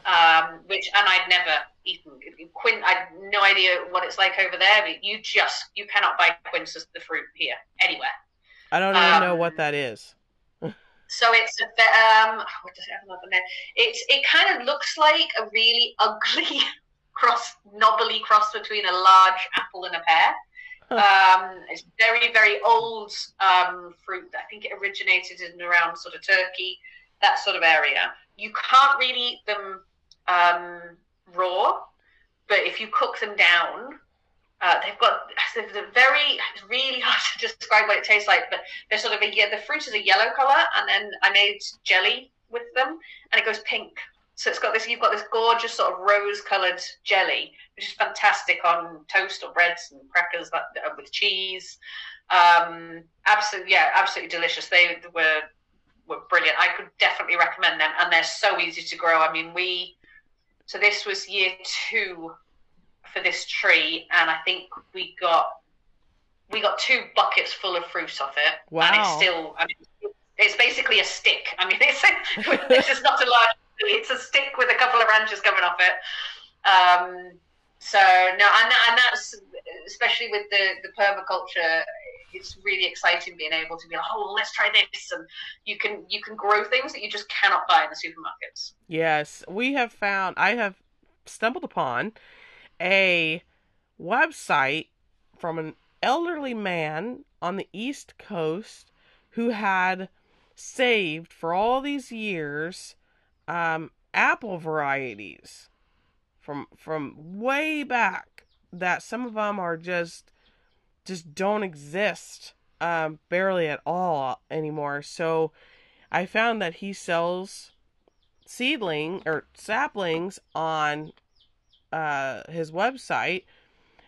Um, which and I'd never eaten quince. I had no idea what it's like over there, but you just you cannot buy quince as the fruit here anywhere. I don't even know Um, what that is. So it's um, what does it have another name? It's it kind of looks like a really ugly cross, knobbly cross between a large apple and a pear. Um, it's very very old um, fruit. I think it originated in around sort of Turkey, that sort of area. You can't really eat them um, raw, but if you cook them down, uh, they've got they're very it's really hard to describe what it tastes like, but they're sort of a yeah, the fruit is a yellow color, and then I made jelly with them, and it goes pink. So it's got this you've got this gorgeous sort of rose colored jelly, which is fantastic on toast or breads and crackers that, uh, with cheese. Um, absolutely, yeah, absolutely delicious. They were were brilliant. I could definitely recommend them, and they're so easy to grow. I mean, we so this was year two for this tree, and I think we got we got two buckets full of fruit off it, and it's still. I mean, it's basically a stick. I mean, it's it's just not a large. It's a stick with a couple of branches coming off it. Um, so no, and, and that's especially with the the permaculture. It's really exciting being able to be like, oh, let's try this, and you can you can grow things that you just cannot buy in the supermarkets. Yes, we have found, I have stumbled upon a website from an elderly man on the East Coast who had saved for all these years um, apple varieties from from way back that some of them are just just don't exist um, barely at all anymore. So I found that he sells seedling or saplings on uh, his website,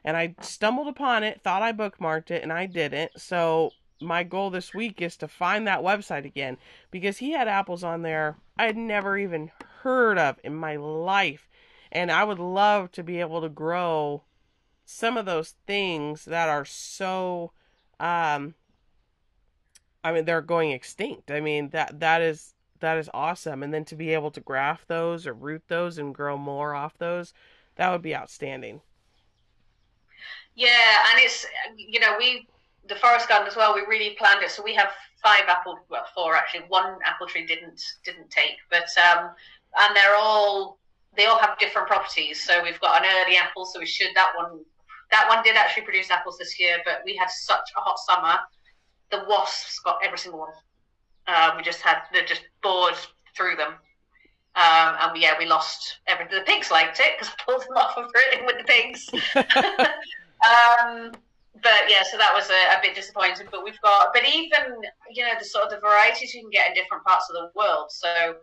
and I stumbled upon it, thought I bookmarked it, and I didn't. So my goal this week is to find that website again because he had apples on there I had never even heard of in my life, and I would love to be able to grow some of those things that are so um I mean they're going extinct. I mean that that is that is awesome and then to be able to graft those or root those and grow more off those that would be outstanding. Yeah, and it's you know we the forest garden as well. We really planned it, so we have five apple, well four actually. One apple tree didn't didn't take, but um, and they're all they all have different properties. So we've got an early apple, so we should that one that one did actually produce apples this year, but we had such a hot summer. The wasps got every single one. Um, we just had they just bored through them. Um, and we, yeah, we lost everything. The pigs liked it because I pulled them off and threw it in with the pigs. um, but yeah, so that was a, a bit disappointing. But we've got, but even you know the sort of the varieties you can get in different parts of the world. So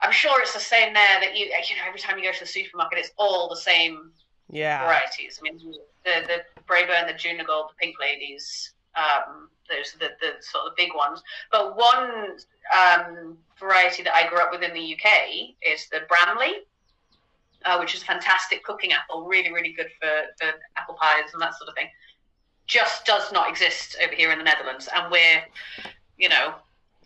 I'm sure it's the same there. That you you know every time you go to the supermarket, it's all the same Yeah. varieties. I mean, the the Braeburn, the Jonagold, the Pink Ladies. Um, those are the, the sort of big ones. But one um, variety that I grew up with in the UK is the Bramley, uh, which is a fantastic cooking apple, really, really good for, for apple pies and that sort of thing. Just does not exist over here in the Netherlands, and we're, you know,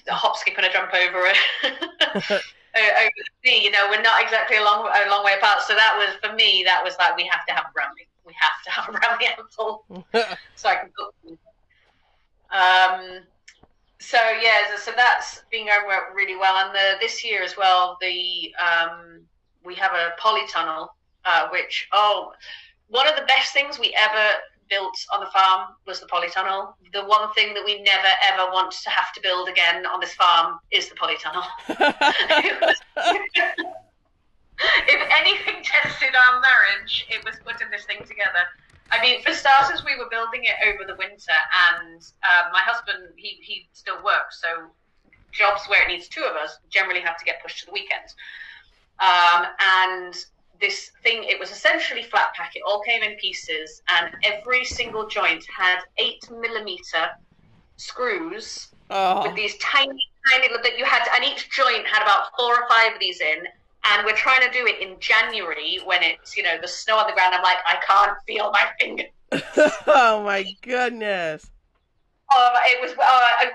a hop, skip, and a jump over it. over the sea, you know, we're not exactly a long, a long way apart. So that was for me. That was like we have to have a Bramley. We have to have a Bramley apple so I can cook. Um, so yeah, so that's been going really well, and the, this year as well, the um, we have a polytunnel, uh, which oh, one of the best things we ever built on the farm was the polytunnel. The one thing that we never ever want to have to build again on this farm is the polytunnel. if anything tested our marriage, it was putting this thing together. I mean, for starters, we were building it over the winter, and uh, my husband he he still works, so jobs where it needs two of us generally have to get pushed to the weekends. Um, and this thing, it was essentially flat pack. It all came in pieces, and every single joint had eight millimeter screws oh. with these tiny, tiny little that you had, and each joint had about four or five of these in. And we're trying to do it in January when it's you know the snow on the ground. I'm like, I can't feel my fingers. oh my goodness. Oh, it was. Oh, I,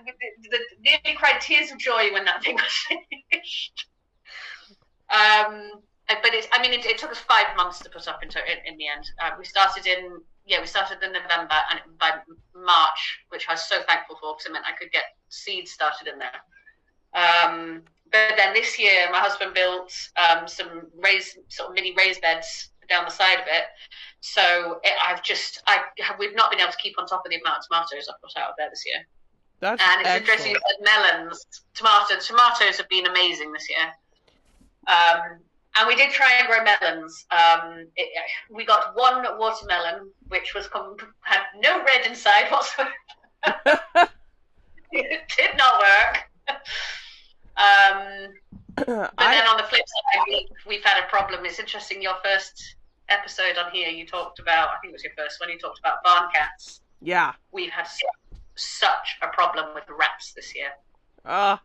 the, nearly cried tears of joy when that thing was finished. Um, but it's. I mean, it, it, took us five months to put up into in, in the end. Uh, we started in yeah, we started in November, and by March, which I was so thankful for because it meant I could get seeds started in there. Um, but then this year, my husband built um, some raised sort of mini raised beds down the side of it. So it, I've just I we've not been able to keep on top of the amount of tomatoes I've put out of there this year. That's and it's excellent. interesting melons, tomatoes. Tomatoes have been amazing this year. Um, and we did try and grow melons. Um, it, we got one watermelon, which was had no red inside whatsoever. it did not work. Um, but I, then on the flip side, we, we've had a problem. It's interesting. Your first episode on here, you talked about. I think it was your first one. You talked about barn cats. yeah. We've had su- such a problem with rats this year. Uh,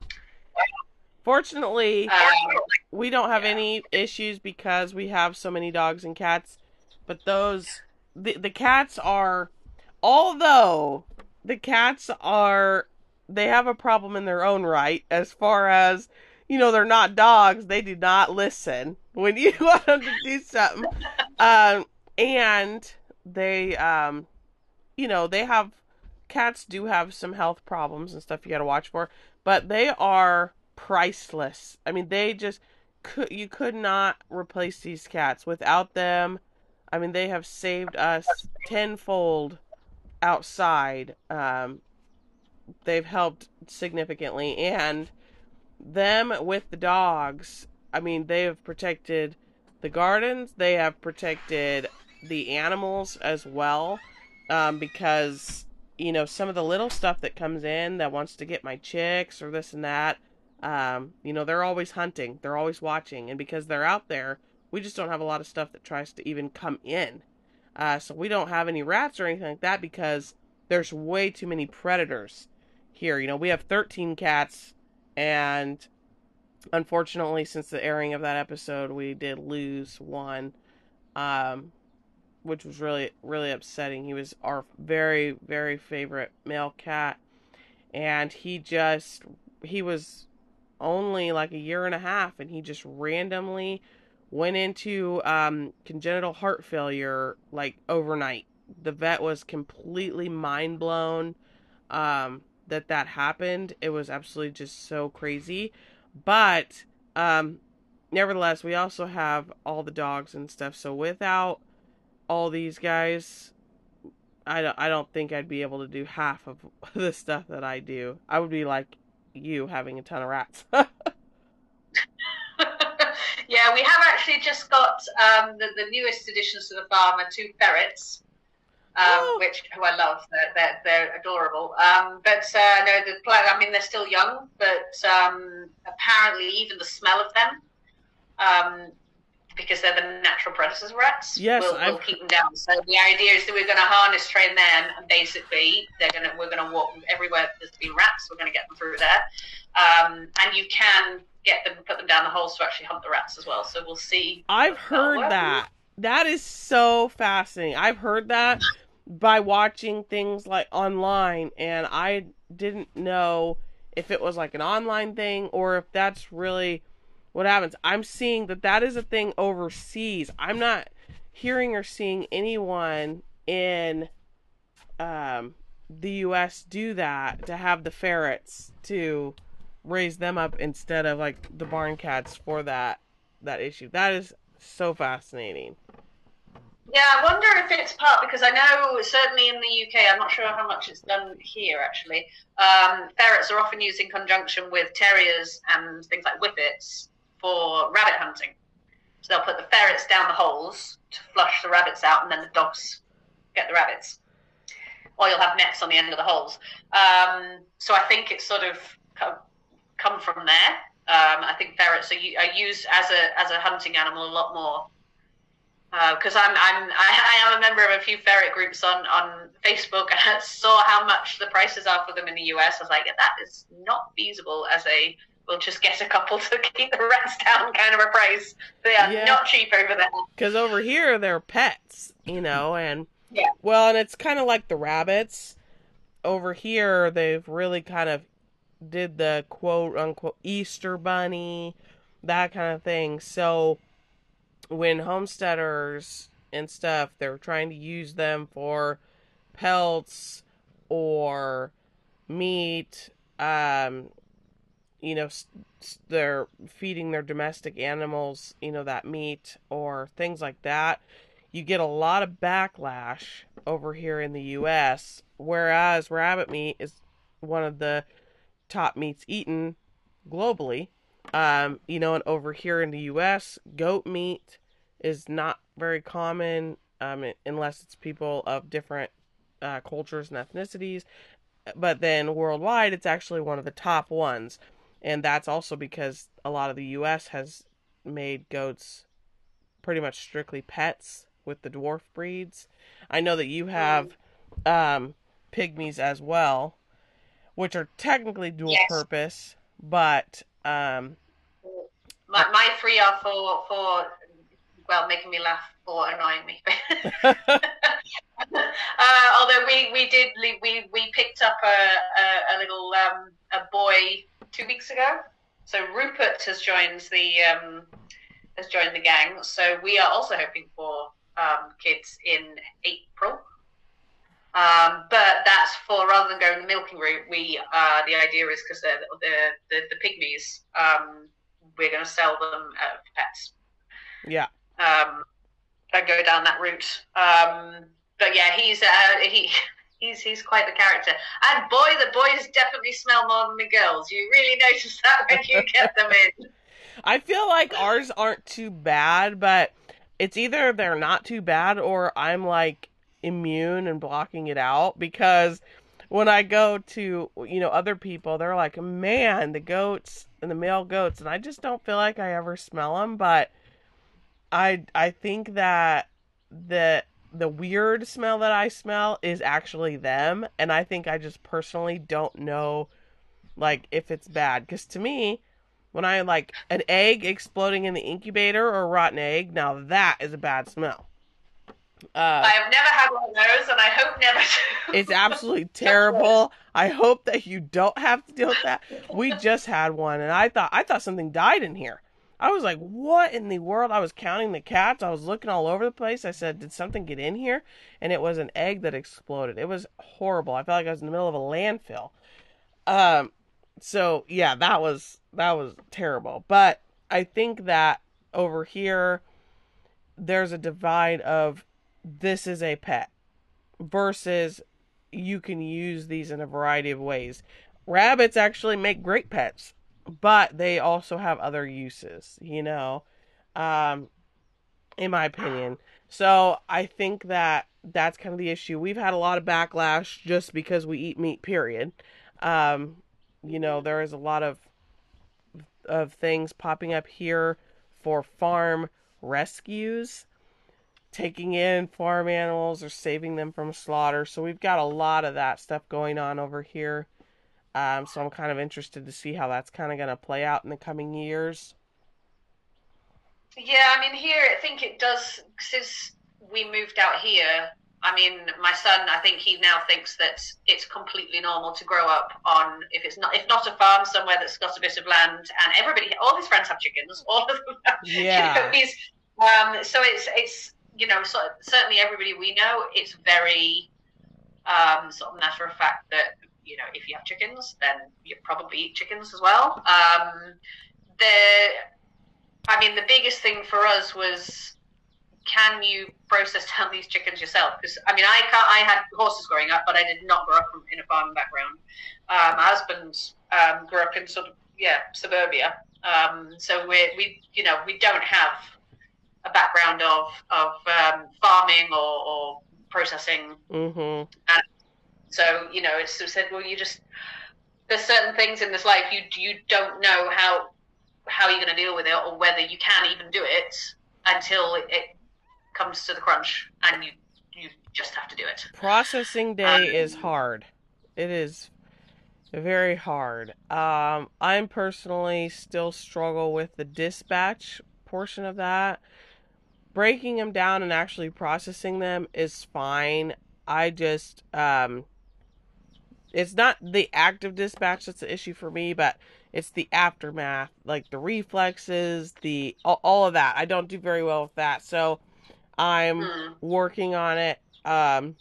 fortunately, Um, we don't have yeah. any issues because we have so many dogs and cats. But those, the, the cats are, although the cats are, they have a problem in their own right as far as, you know, they're not dogs. They do not listen when you want them to do something. Um, and they, um, you know, they have, cats do have some health problems and stuff you got to watch for, but they are priceless. I mean, they just could you could not replace these cats without them. I mean, they have saved us tenfold outside. Um, they've helped significantly, and them with the dogs. I mean, they have protected the gardens. They have protected the animals as well, um, because you know some of the little stuff that comes in that wants to get my chicks or this and that. Um, you know, they're always hunting, they're always watching, and because they're out there, we just don't have a lot of stuff that tries to even come in. Uh, so we don't have any rats or anything like that because there's way too many predators here. You know, we have 13 cats, and unfortunately, since the airing of that episode, we did lose one, um, which was really, really upsetting. He was our very, very favorite male cat, and he just, he was only like a year and a half, and he just randomly went into um, congenital heart failure like overnight. The vet was completely mind blown um, that that happened. It was absolutely just so crazy. But um, nevertheless, we also have all the dogs and stuff. So without all these guys, I don't, I don't think I'd be able to do half of the stuff that I do. I would be like you having a ton of rats. yeah, we have actually just got um, the, the newest additions to the farm are two ferrets, um, Oh. which who I love. They're, they're, they're adorable. Um, but uh, no, the pla- I mean they're still young, but um, apparently even the smell of them, um, because they're the natural predators of rats, Yes, will, will keep them down. So the idea is that we're going to harness train them, and basically they're going to we're going to walk everywhere there's been rats. We're going to get them through there, um, and you can get them put them down the holes to actually hunt the rats as well. So we'll see. I've heard that. That is so fascinating. I've heard that by watching things like online, and I didn't know if it was like an online thing or if that's really what happens. I'm seeing that that is a thing overseas. I'm not hearing or seeing anyone in um, the U.S. do that to have the ferrets to raise them up instead of like the barn cats for that that issue. That is so fascinating. Yeah, I wonder if it's part because I know certainly in the UK, I'm not sure how much it's done here actually. Um, ferrets are often used in conjunction with terriers and things like whippets for rabbit hunting. So they'll put the ferrets down the holes to flush the rabbits out, and then the dogs get the rabbits. Or you'll have nets on the end of the holes. Um, so I think it's sort of come from there. Um, I think ferrets are, are used as a as a hunting animal a lot more because uh, I'm I'm I, I, am a member of a few ferret groups on on Facebook and I saw how much the prices are for them in the US. I was like, that is not feasible as a we'll just get a couple to keep the rats down kind of a price. They are yeah. not cheap over there. Because over here they're pets, you know, and yeah. Well, and it's kind of like the rabbits. Over here, they've really kind of did the quote unquote Easter bunny, that kind of thing. So when homesteaders and stuff they're trying to use them for pelts or meat um you know they're feeding their domestic animals you know that meat or things like that. You get a lot of backlash over here in the US whereas rabbit meat is one of the top meats eaten globally. Um you know and over here in the US goat meat is not very common um, unless it's people of different uh, cultures and ethnicities. But then worldwide, it's actually one of the top ones. And that's also because a lot of the US has made goats pretty much strictly pets with the dwarf breeds. I know that you have um, pygmies as well, which are technically dual yes. purpose, but um, my, my three are for for well, making me laugh or annoying me. uh, although we, we did we, we picked up a, a, a little um, a boy two weeks ago. So Rupert has joined the um, has joined the gang. So we are also hoping for um, kids in April. Um, but that's for rather than going the milking route. We uh, the idea is because the the, the pygmies. Um, we're going to sell them as pets. Yeah um, and go down that route. Um, but yeah, he's uh, he. He's, he's quite the character. And boy, the boys definitely smell more than the girls. You really notice that when you get them in. I feel like ours aren't too bad, but it's either they're not too bad or I'm like immune and blocking it out because when I go to you know other people, they're like, "Man, the goats and the male goats," and I just don't feel like I ever smell them. But I I think that the the weird smell that I smell is actually them, and I think I just personally don't know like if it's bad because to me when I like an egg exploding in the incubator or a rotten egg, now that is a bad smell. Uh, I have never had one of those, and I hope never to. it's absolutely terrible. I hope that you don't have to deal with that. We just had one, and I thought I thought something died in here. I was like, what in the world? I was counting the cats. I was looking all over the place. I said, did something get in here? And it was an egg that exploded. It was horrible. I felt like I was in the middle of a landfill. Um, so yeah, that was that was terrible. But I think that over here, there's a divide of this is a pet versus you can use these in a variety of ways. Rabbits actually make great pets but they also have other uses, you know, um, in my opinion. So I think that that's kind of the issue. We've had a lot of backlash just because we eat meat, period. Um, you know, there is a lot of of things popping up here for farm rescues, taking in farm animals or saving them from slaughter. So we've got a lot of that stuff going on over here. Um, so I'm kind of interested to see how that's kind of going to play out in the coming years. Yeah, I mean, here I think it does. Since we moved out here, I mean, my son, I think he now thinks that it's completely normal to grow up on if it's not if not a farm somewhere that's got a bit of land, and everybody, all his friends have chickens, all of them. Yeah. you know, he's, um, so it's it's you know so, certainly everybody we know it's very um, sort of matter of fact that you know, if you have chickens, then you probably eat chickens as well. Um, the, I mean, the biggest thing for us was can you process down these chickens yourself? Because I mean, I can't, I had horses growing up, but I did not grow up in a farming background. Uh, my husband um, grew up in sort of yeah suburbia, um, so we we you know we don't have a background of of um, farming or, or processing. Mm-hmm. So you know, it's sort of said, well, you just there's certain things in this life you you don't know how how you're going to deal with it or whether you can even do it until it, it comes to the crunch and you you just have to do it. Processing day um, is hard. It is very hard. Um, I'm personally still struggle with the dispatch portion of that. Breaking them down and actually processing them is fine. I just um, it's not the active dispatch that's the issue for me, but it's the aftermath, like the reflexes, the all, all of that. I don't do very well with that, so I'm mm. working on it. Um,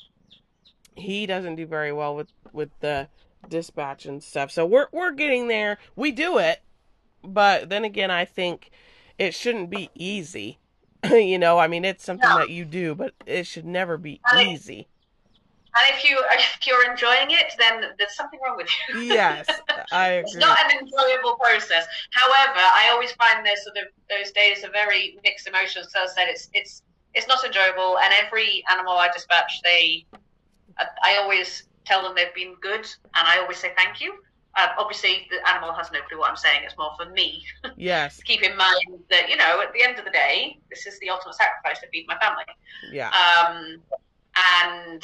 he doesn't do very well with with the dispatch and stuff, so we're we're getting there. We do it, but then again, I think it shouldn't be easy. you know, I mean, it's something no. that you do, but it should never be easy. And if you if you're enjoying it, then there's something wrong with you. yes, I agree. it's not an enjoyable process. However, I always find those sort of those days are very mixed emotions. So I said it's it's it's not enjoyable, and every animal I dispatch, they I always tell them they've been good, and I always say thank you. Um, obviously, the animal has no clue what I'm saying. It's more for me. Yes. keep in mind that you know, at the end of the day, this is the ultimate sacrifice to feed my family. Yeah. Um, and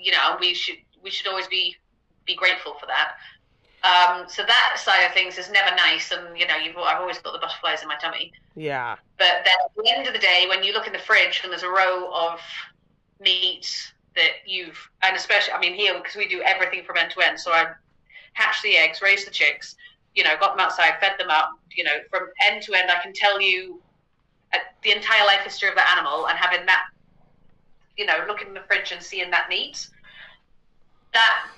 you know, we should we should always be be grateful for that. Um, so that side of things is never nice, and you know, you've, I've always got the butterflies in my tummy. Yeah. But then at the end of the day, when you look in the fridge and there's a row of meat that you've, and especially, I mean, here because we do everything from end to end. So I hatch the eggs, raise the chicks, you know, got them outside, fed them up, you know, from end to end. I can tell you uh, the entire life history of that animal, and having that you know, looking in the fridge and seeing that meat, that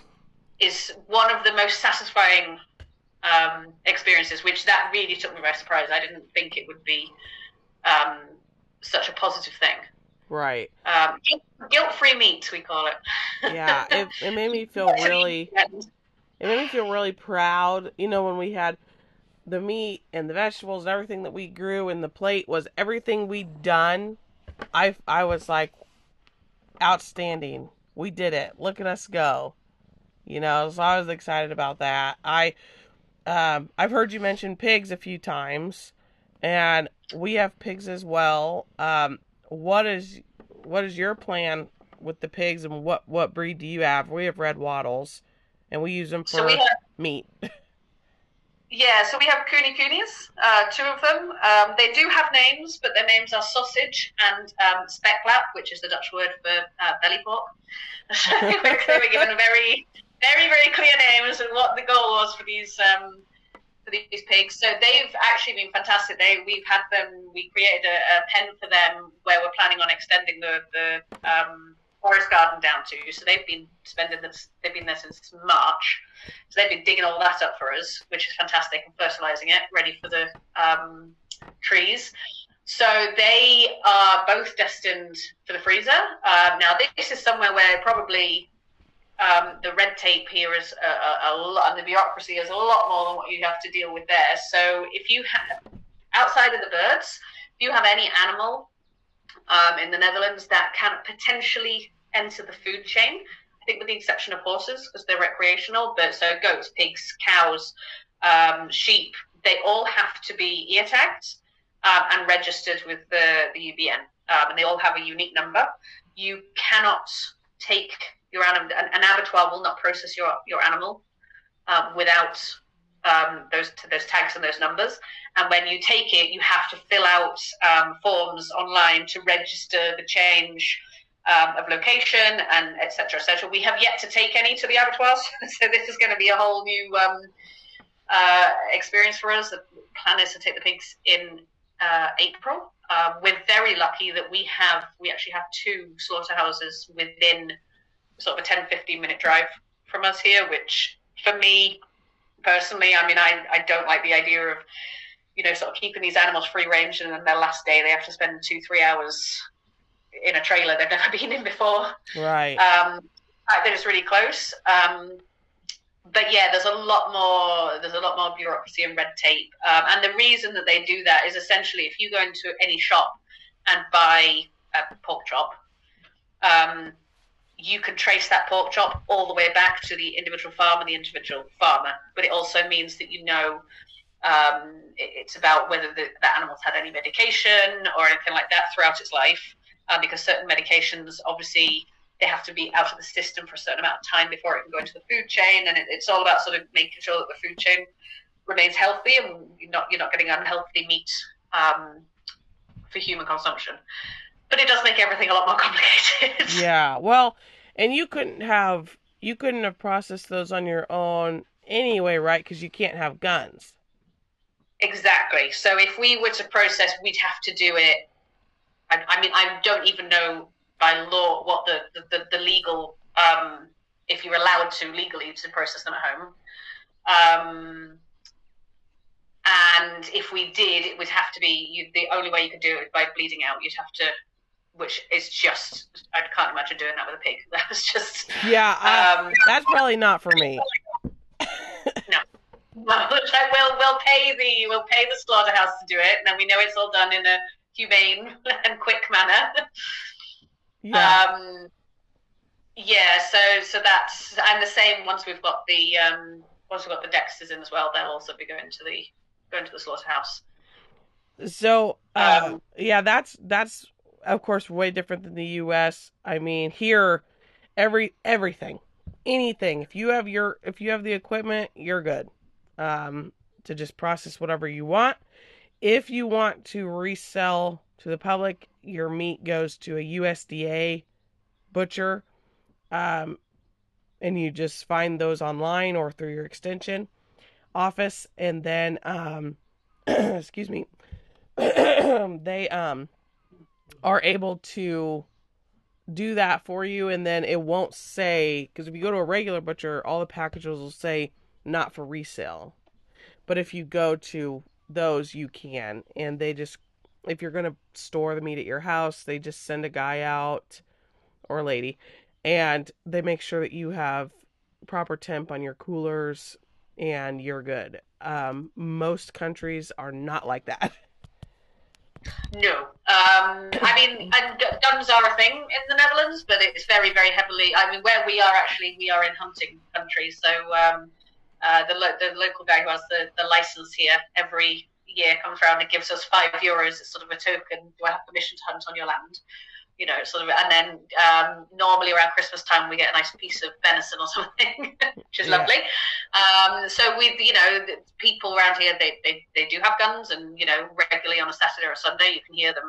is one of the most satisfying um, experiences, which that really took me by surprise. I didn't think it would be um, such a positive thing. Right. Um, guilt-free meat, we call it. yeah, it, it made me feel really. It made me feel really proud. You know, when we had the meat and the vegetables and everything that we grew, and the plate was everything we'd done. I I was like, outstanding. We did it. Look at us go. You know, so I was excited about that. I um I've heard you mention pigs a few times and we have pigs as well. Um what is what is your plan with the pigs and what what breed do you have? We have red wattles and we use them for so have, meat. Yeah, so we have Kune Kunes, uh, two of them. Um, they do have names, but their names are sausage and um, speklap, which is the Dutch word for uh, belly pork. So they were given very, very, very clear names and what the goal was for these um, for these pigs. So they've actually been fantastic. They we've had them. We created a, a pen for them where we're planning on extending the the um, forest garden down to. So they've been spending this, they've been there since March. So they've been digging all that up for us, which is fantastic, and fertilizing it, ready for the um, trees. So they are both destined for the freezer. Um, now this is somewhere where probably um, the red tape here is a, a, a, lot, and the bureaucracy is a lot more than what you have to deal with there. So if you have outside of the birds, if you have any animal um, in the Netherlands that can potentially enter the food chain. I think with the exception of horses because they're recreational, but so goats, pigs, cows, um, sheep, they all have to be ear tagged um, and registered with the, the UBN, um, and they all have a unique number. You cannot take your animal, an, an abattoir will not process your, your animal um, without um, those those tags and those numbers. And when you take it, you have to fill out um, forms online to register the change um, of location and etc. etc. We have yet to take any to the abattoirs, so this is going to be a whole new um, uh, experience for us. The plan is to take the pigs in uh, April. Uh, we're very lucky that we have we actually have two slaughterhouses within sort of a 10 15 minute drive from us here which for me personally i mean i, I don't like the idea of you know, sort of keeping these animals free range, and then their last day they have to spend two, three hours in a trailer they've never been in before. Right. Um, that is really close. Um, but yeah, there's a lot more. There's a lot more bureaucracy and red tape. Um, and the reason that they do that is essentially if you go into any shop and buy a pork chop, um, you can trace that pork chop all the way back to the individual farm and the individual farmer. But it also means that you know um, it, it's about whether the, the animal's had any medication or anything like that throughout its life, uh, because certain medications obviously they have to be out of the system for a certain amount of time before it can go into the food chain, and it, it's all about sort of making sure that the food chain remains healthy and you're not you're not getting unhealthy meat um, for human consumption. But it does make everything a lot more complicated. Yeah. Well, and you couldn't have you couldn't have processed those on your own anyway, right? Because you can't have guns. Exactly. So if we were to process, we'd have to do it. I, I mean, I don't even know by law what the the, the, the legal um, if you're allowed to legally to process them at home. Um, and if we did, it would have to be you, the only way you could do it by bleeding out. You'd have to, which is just I can't imagine doing that with a pig. That's just Yeah. I, um, that's probably not for me. Well, we'll we'll pay the we'll pay the slaughterhouse to do it, and then we know it's all done in a humane and quick manner. Yeah. Um, yeah, so so that's and the same once we've got the um, once we've got the Dexters in as well, they'll also be going to the going to the slaughterhouse. So, uh, Um, yeah, that's that's of course way different than the U.S. I mean, here, every everything, anything. If you have your if you have the equipment, you're good. Um, to just process whatever you want. If you want to resell to the public, your meat goes to a USDA butcher, um, and you just find those online or through your extension office, and then um, excuse me they um are able to do that for you and then it won't say because if you go to a regular butcher all the packages will say not for resale. But if you go to those you can and they just if you're going to store the meat at your house they just send a guy out or lady and they make sure that you have proper temp on your coolers and you're good. Um most countries are not like that No, um, I mean, and guns are a thing in the Netherlands, but it's very, very heavily. I mean, where we are actually, we are in hunting country, so um, uh, the lo- the local guy who has the, the license here every year comes around and gives us five euros as sort of a token. Do I have permission to hunt on your land? You know, sort of, and then um, normally around Christmas time we get a nice piece of venison or something, which is Yeah. lovely. Um, so we, you know, the people around here they, they, they do have guns, and you know, regularly on a Saturday or a Sunday you can hear them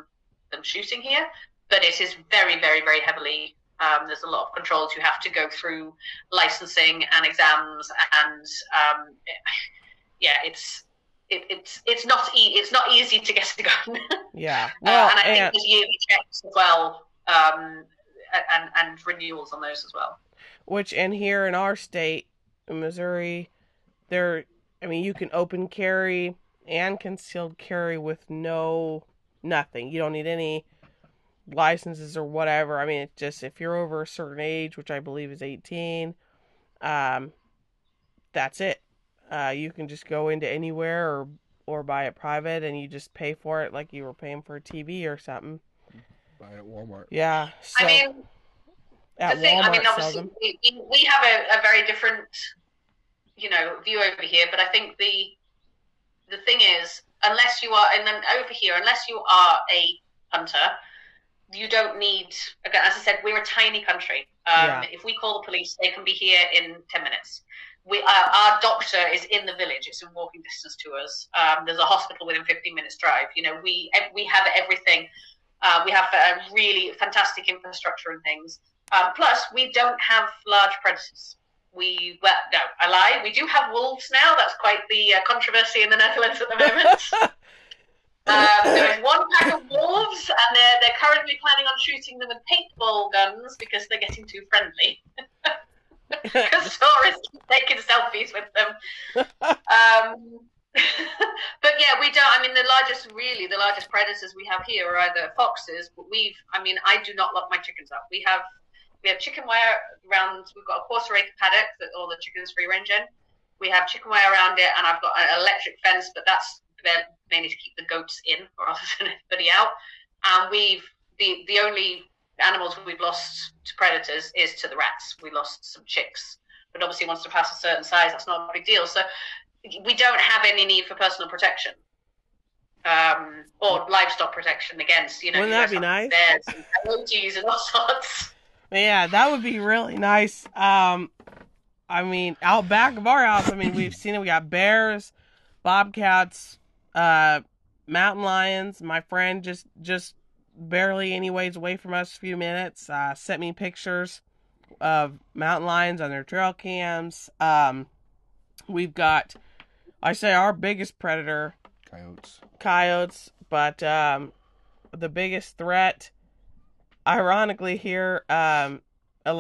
them shooting here. But it is very, very, very heavily. Um, there's a lot of controls you have to go through, licensing and exams, and um, yeah, it's it, it's it's not e- it's not easy to get a gun. yeah Uh, and I think and- there's yearly checks as well, um, and and renewals on those as well. which and here in our state in missouri there i mean you can open carry and concealed carry with no nothing you don't need any licenses or whatever i mean it's just if you're over a certain age which i believe is 18 um that's it uh you can just go into anywhere or or buy it private and you just pay for it like you were paying for a tv or something Buy it at Walmart. yeah so I mean, at the thing, walmart I mean, obviously, we, we- we have a, a very different, you know, view over here. But I think the the thing is, unless you are, and then over here, unless you are a hunter, you don't need. Again, as I said, we're a tiny country. Um, Yeah. If we call the police, they can be here in ten minutes. We, uh, our doctor is in the village; it's in walking distance to us. Um, there's a hospital within 15 minutes drive. You know, we we have everything. Uh, we have a really fantastic infrastructure and things. Um, plus, we don't have large predators. We well, no, I lie. We do have wolves now. That's quite the uh, controversy in the Netherlands at the moment. um, there is one pack of wolves, and they're they're currently planning on shooting them with paintball guns because they're getting too friendly. Because tourists keep taking selfies with them. Um, but yeah, we don't. I mean, the largest, really, the largest predators we have here are either foxes. But we've, I mean, I do not lock my chickens up. We have, we have chicken wire around. We've got a quarter acre paddock that all the chickens free range in. We have chicken wire around it, and I've got an electric fence, but that's mainly to keep the goats in rather than anybody out. And we've the the only animals we've lost to predators is to the rats. We lost some chicks, but obviously once they pass a certain size, that's not a big deal. So we don't have any need for personal protection um, or livestock protection against, you know, Wouldn't that be nice? bears and coyotes and all sorts. Yeah, that would be really nice. Um, I mean, out back of our house, I mean, we've seen it. We got bears, bobcats, uh, mountain lions. My friend just just barely anyways away from us a few minutes uh, sent me pictures of mountain lions on their trail cams. Um, we've got I say our biggest predator, Coyotes. coyotes, but um, the biggest threat, ironically, here um,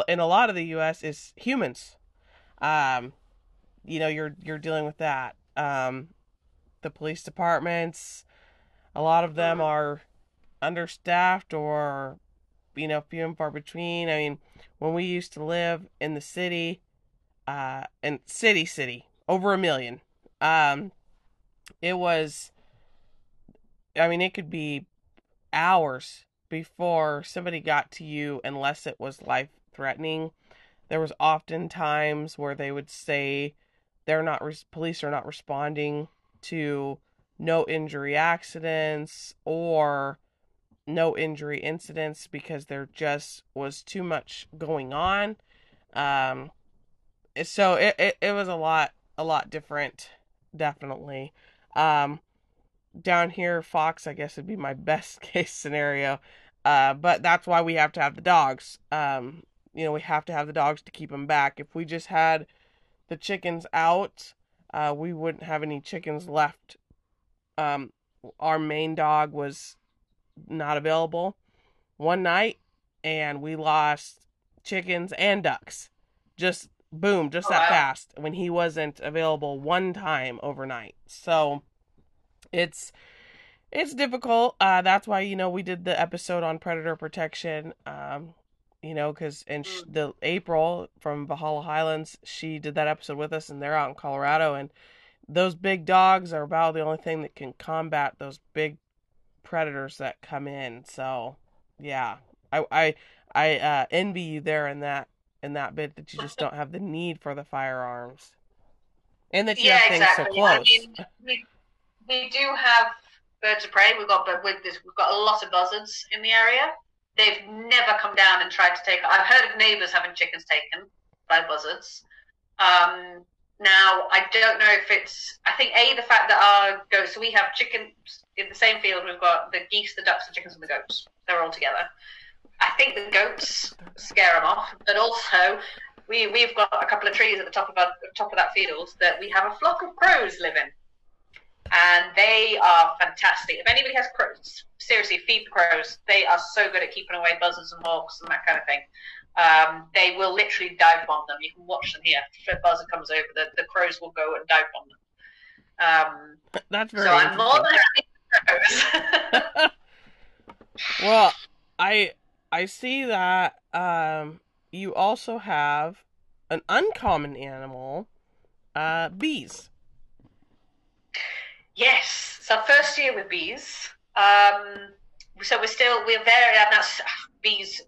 in a lot of the U.S. is humans. Um, you know, you're you're dealing with that. Um, the police departments, a lot of them are understaffed or, you know, few and far between. I mean, when we used to live in the city, uh, in city city, over a million um, it was, I mean, it could be hours before somebody got to you unless it was life threatening. There was often times where they would say they're not, res- police are not responding to no injury accidents or no injury incidents because there just was too much going on. Um, so it, it, it was a lot, a lot different definitely. Um, down here, Fox, I guess, would be my best case scenario. Uh, but that's why we have to have the dogs. Um, you know, we have to have the dogs to keep them back. If we just had the chickens out, uh, we wouldn't have any chickens left. Um, our main dog was not available one night, and we lost chickens and ducks. Just boom, just that fast when he wasn't available one time overnight. So it's it's difficult. Uh, that's why you know we did the episode on predator protection. Um, you know, because and sh- Mm. the April from Valhalla Highlands, she did that episode with us, and they're out in Colorado, and those big dogs are about the only thing that can combat those big predators that come in. So yeah, I I I uh, envy you there in that in that bit that you just don't have the need for the firearms, and that you yeah, have things exactly. so close. I mean, we, we do have birds of prey. We've got, but with this, we've got a lot of buzzards in the area. They've never come down and tried to take. I've heard of neighbours having chickens taken by buzzards. Um, now I don't know if it's. I think a the fact that our goats. So we have chickens in the same field. We've got the geese, the ducks, the chickens, and the goats. They're all together. I think the goats scare them off, but also we we've got a couple of trees at the top of our top of that field that we have a flock of crows living, and they are fantastic. If anybody has crows, seriously, feed the crows. They are so good at keeping away buzzards and hawks and that kind of thing. Um, they will literally dive bomb them. You can watch them here. If a buzzard comes over, the, the crows will go and dive bomb them. Um, That's very. so I'm more than happy crows. Well, I I see that um you also have an uncommon animal, uh bees. Yes, it's our first year with bees. Um, so we're still we're very and that's bees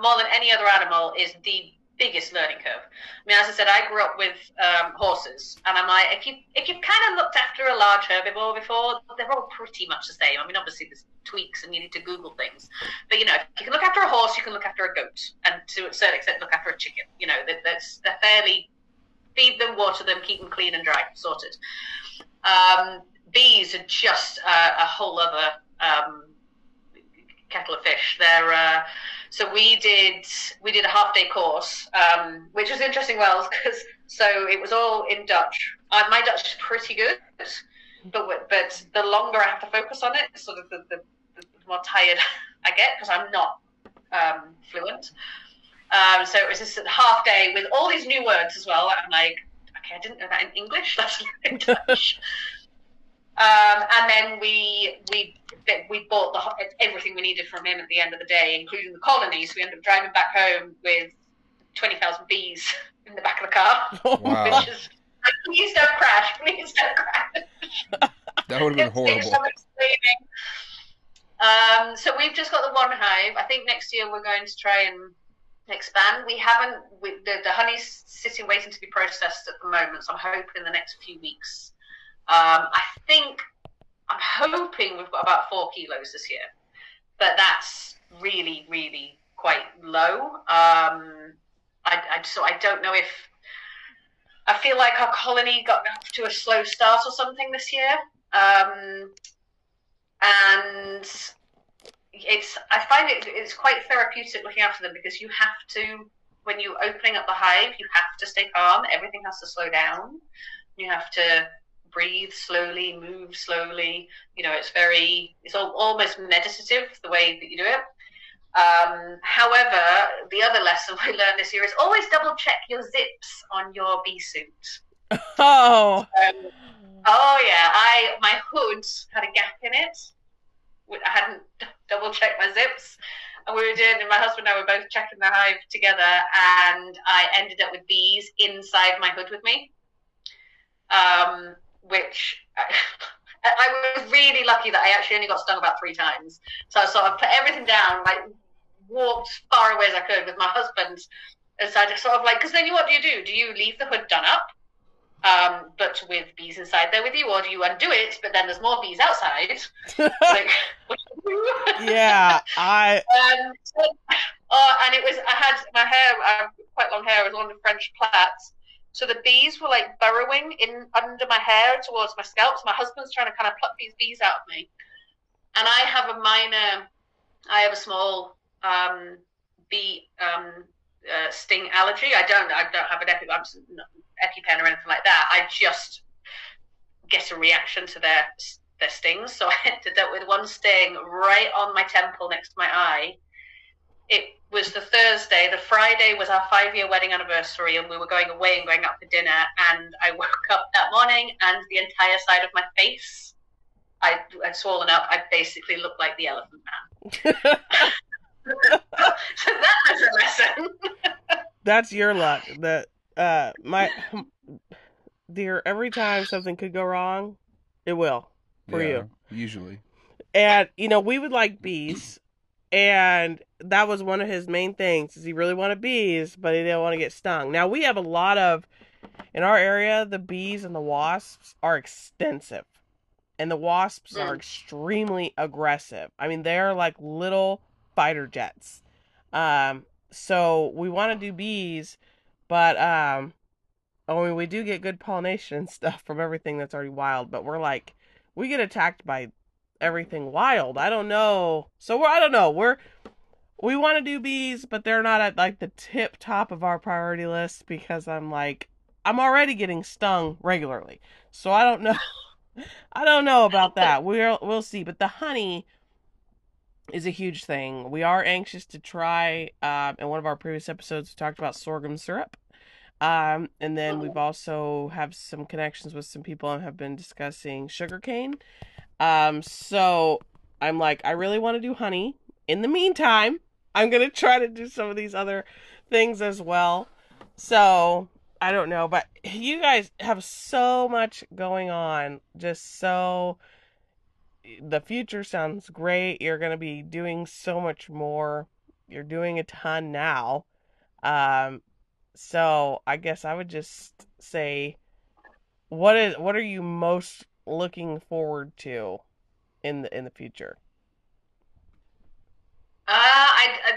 more than any other animal is the biggest learning curve. I mean, as I said, I grew up with um, horses, and I'm like, if you if you've kind of looked after a large herbivore before, they're all pretty much the same. I mean, obviously there's tweaks, and you need to Google things, but you know, if you can look after a horse, you can look after a goat, and to a certain extent, look after a chicken. You know, that, that's they're fairly feed them, water them, keep them clean and dry, sorted. Um, bees are just a, a whole other um, kettle of fish. They're uh, so we did we did a half day course, um, which was interesting. Well, because so it was all in Dutch. Uh, my Dutch is pretty good, but but the longer I have to focus on it, sort of the, the, the more tired I get because I'm not um, fluent. Um, so it was this half day with all these new words as well. I'm like, okay, I didn't know that in English. That's in Dutch. Um, and then we we we bought the, everything we needed from him at the end of the day, including the colonies. We ended up driving back home with twenty thousand bees in the back of the car, Wow. which is like, please don't crash, please don't crash. That would have been horrible. Um, so we've just got the one hive. I think next year we're going to try and expand. We haven't. We, the, the honey's sitting waiting to be processed at the moment. So I'm hoping in the next few weeks. Um, I think I'm hoping we've got about four kilos this year, but that's really, really quite low. Um, I, I so I don't know if I feel like our colony got off to a slow start or something this year. Um, and it's I find it it's quite therapeutic looking after them because you have to when you're opening up the hive you have to stay calm everything has to slow down you have to breathe slowly move slowly you know it's very it's al- almost meditative the way that you do it um, however the other lesson we learned this year is always double check your zips on your bee suit Oh, um, oh yeah, I my hood had a gap in it. I hadn't double checked my zips, and we were doing. And my husband and I were both checking the hive together, and I ended up with bees inside my hood with me. Um, which I, I was really lucky that I actually only got stung about three times. So I sort of put everything down, like walked far away as I could with my husband. And so I just sort of like, because then you, what do you do? Do you leave the hood done up? um, but with bees inside there with you, or do you undo it, but then there's more bees outside? like, what do you do? yeah. I um, so, oh, and it was I had my hair, I quite long hair, it was on the French plaits. So the bees were like burrowing in under my hair towards my scalp. So my husband's trying to kind of pluck these bees out of me, and I have a minor, I have a small um, bee um, uh, sting allergy. I don't, I don't have an epi, I'm EpiPen or anything like that. I just get a reaction to their their stings. So I ended up with one sting right on my temple next to my eye. It was the Thursday. The Friday was our five year wedding anniversary, and we were going away and going out for dinner. And I woke up that morning, and the entire side of my face, I had swollen up. I basically looked like the Elephant Man. so that was a lesson. that's your luck. That uh my dear, every time something could go wrong, it will. For Yeah, you. Usually. And you know, we would like bees, and that was one of his main things. Is he really wanted bees, but he didn't want to get stung. Now we have a lot of in our area. The bees and the wasps are extensive, and the wasps are Mm. extremely aggressive. I mean, they're like little fighter jets. Um, so we want to do bees, but um, I mean, we do get good pollination and stuff from everything that's already wild. But we're like, we get attacked by everything wild. I don't know. So we're I don't know. We're we want to do bees, but they're not at like the tip top of our priority list because I'm like I'm already getting stung regularly. So I don't know. I don't know about that. We'll we'll see. But the honey is a huge thing. We are anxious to try. Um, in one of our previous episodes, we talked about sorghum syrup. Um, and then we've also have some connections with some people and have been discussing sugarcane. Um, so I'm like, I really want to do honey. In the meantime, I'm gonna try to do some of these other things as well. So I don't know, but you guys have so much going on. Just so the future sounds great. You're gonna be doing so much more. You're doing a ton now. Um, so I guess I would just say, what is what are you most looking forward to in the in the future? Uh, I, I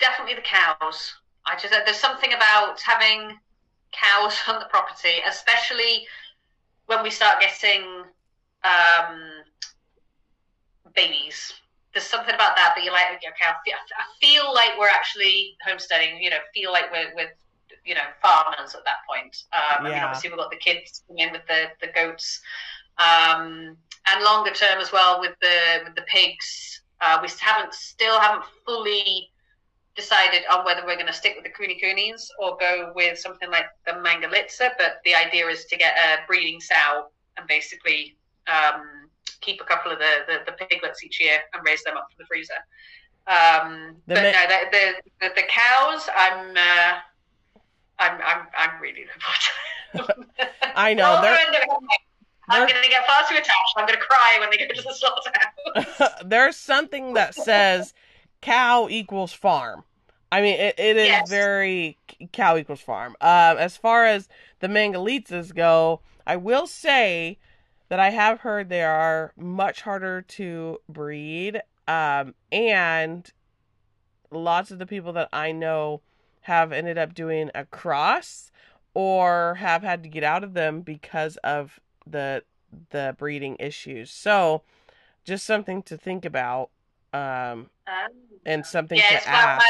definitely the cows. I just there's something about having cows on the property, especially when we start getting um, babies. There's something about that that you like. Okay, I feel, I feel like we're actually homesteading. You know, feel like we're with you know farmers at that point. Um, I mean, obviously we've got the kids coming in with the the goats, um, and longer term as well with the with the pigs. Uh, we haven't still haven't fully decided on whether we're going to stick with the Kune Kunes or go with something like the Mangalitsa. But the idea is to get a breeding sow and basically um, keep a couple of the, the, the, piglets each year and raise them up for the freezer. Um, but ma- no, the, the, the, the, cows, I'm, uh, I'm, I'm, I'm really looking forward to. I know. they're, I'm going to get far too attached. I'm going to cry when they go to the slaughterhouse. There's something that says cow equals farm. I mean, it, it is yes. very cow equals farm. Um, as far as the Mangalitsa's go, I will say that I have heard they are much harder to breed. Um, and lots of the people that I know have ended up doing a cross or have had to get out of them because of the the breeding issues. So, just something to think about, um, um and something yeah, to ask.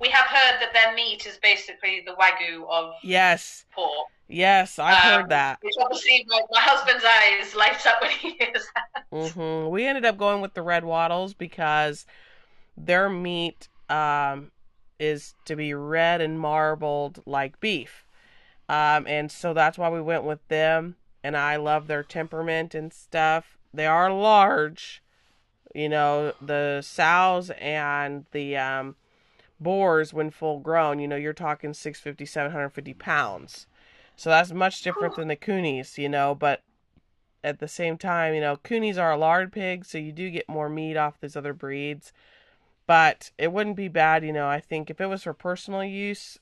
we have heard that their meat is basically the wagyu of yes pork. Yes, I've um, heard that. Which obviously my, my, husband's eyes light up when he hears that. Mm-hmm. We ended up going with the red wattles because their meat um, is to be red and marbled like beef. Um, and so that's why we went with them. And I love their temperament and stuff. They are large, you know, the sows and the um, boars, when full grown, you know, you're talking 650, 750 pounds. So that's much different than the coonies, you know, but at the same time, you know, coonies are a lard pig, so you do get more meat off these other breeds. But it wouldn't be bad, you know, I think if it was for personal use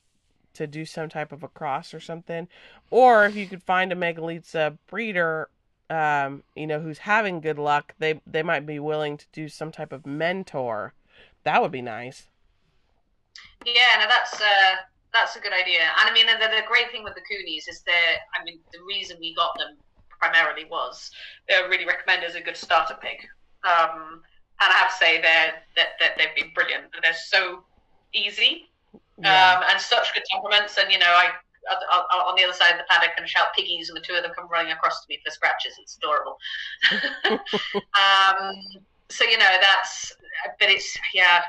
to do some type of a cross or something, or if you could find a Mangalitsa breeder um, you know, who's having good luck, they they might be willing to do some type of mentor. That would be nice. Yeah, no, that's uh, that's a good idea. And I mean, the, the great thing with the Coonies is that I mean, the reason we got them primarily was they're really recommended as a good starter pig. Um, and I have to say that, that they've been brilliant. They're so easy yeah. um, and such good temperaments. And you know, I on the other side of the paddock and shout piggies, and the two of them come running across to me for scratches. It's adorable. um, so you know that's, but it's yeah.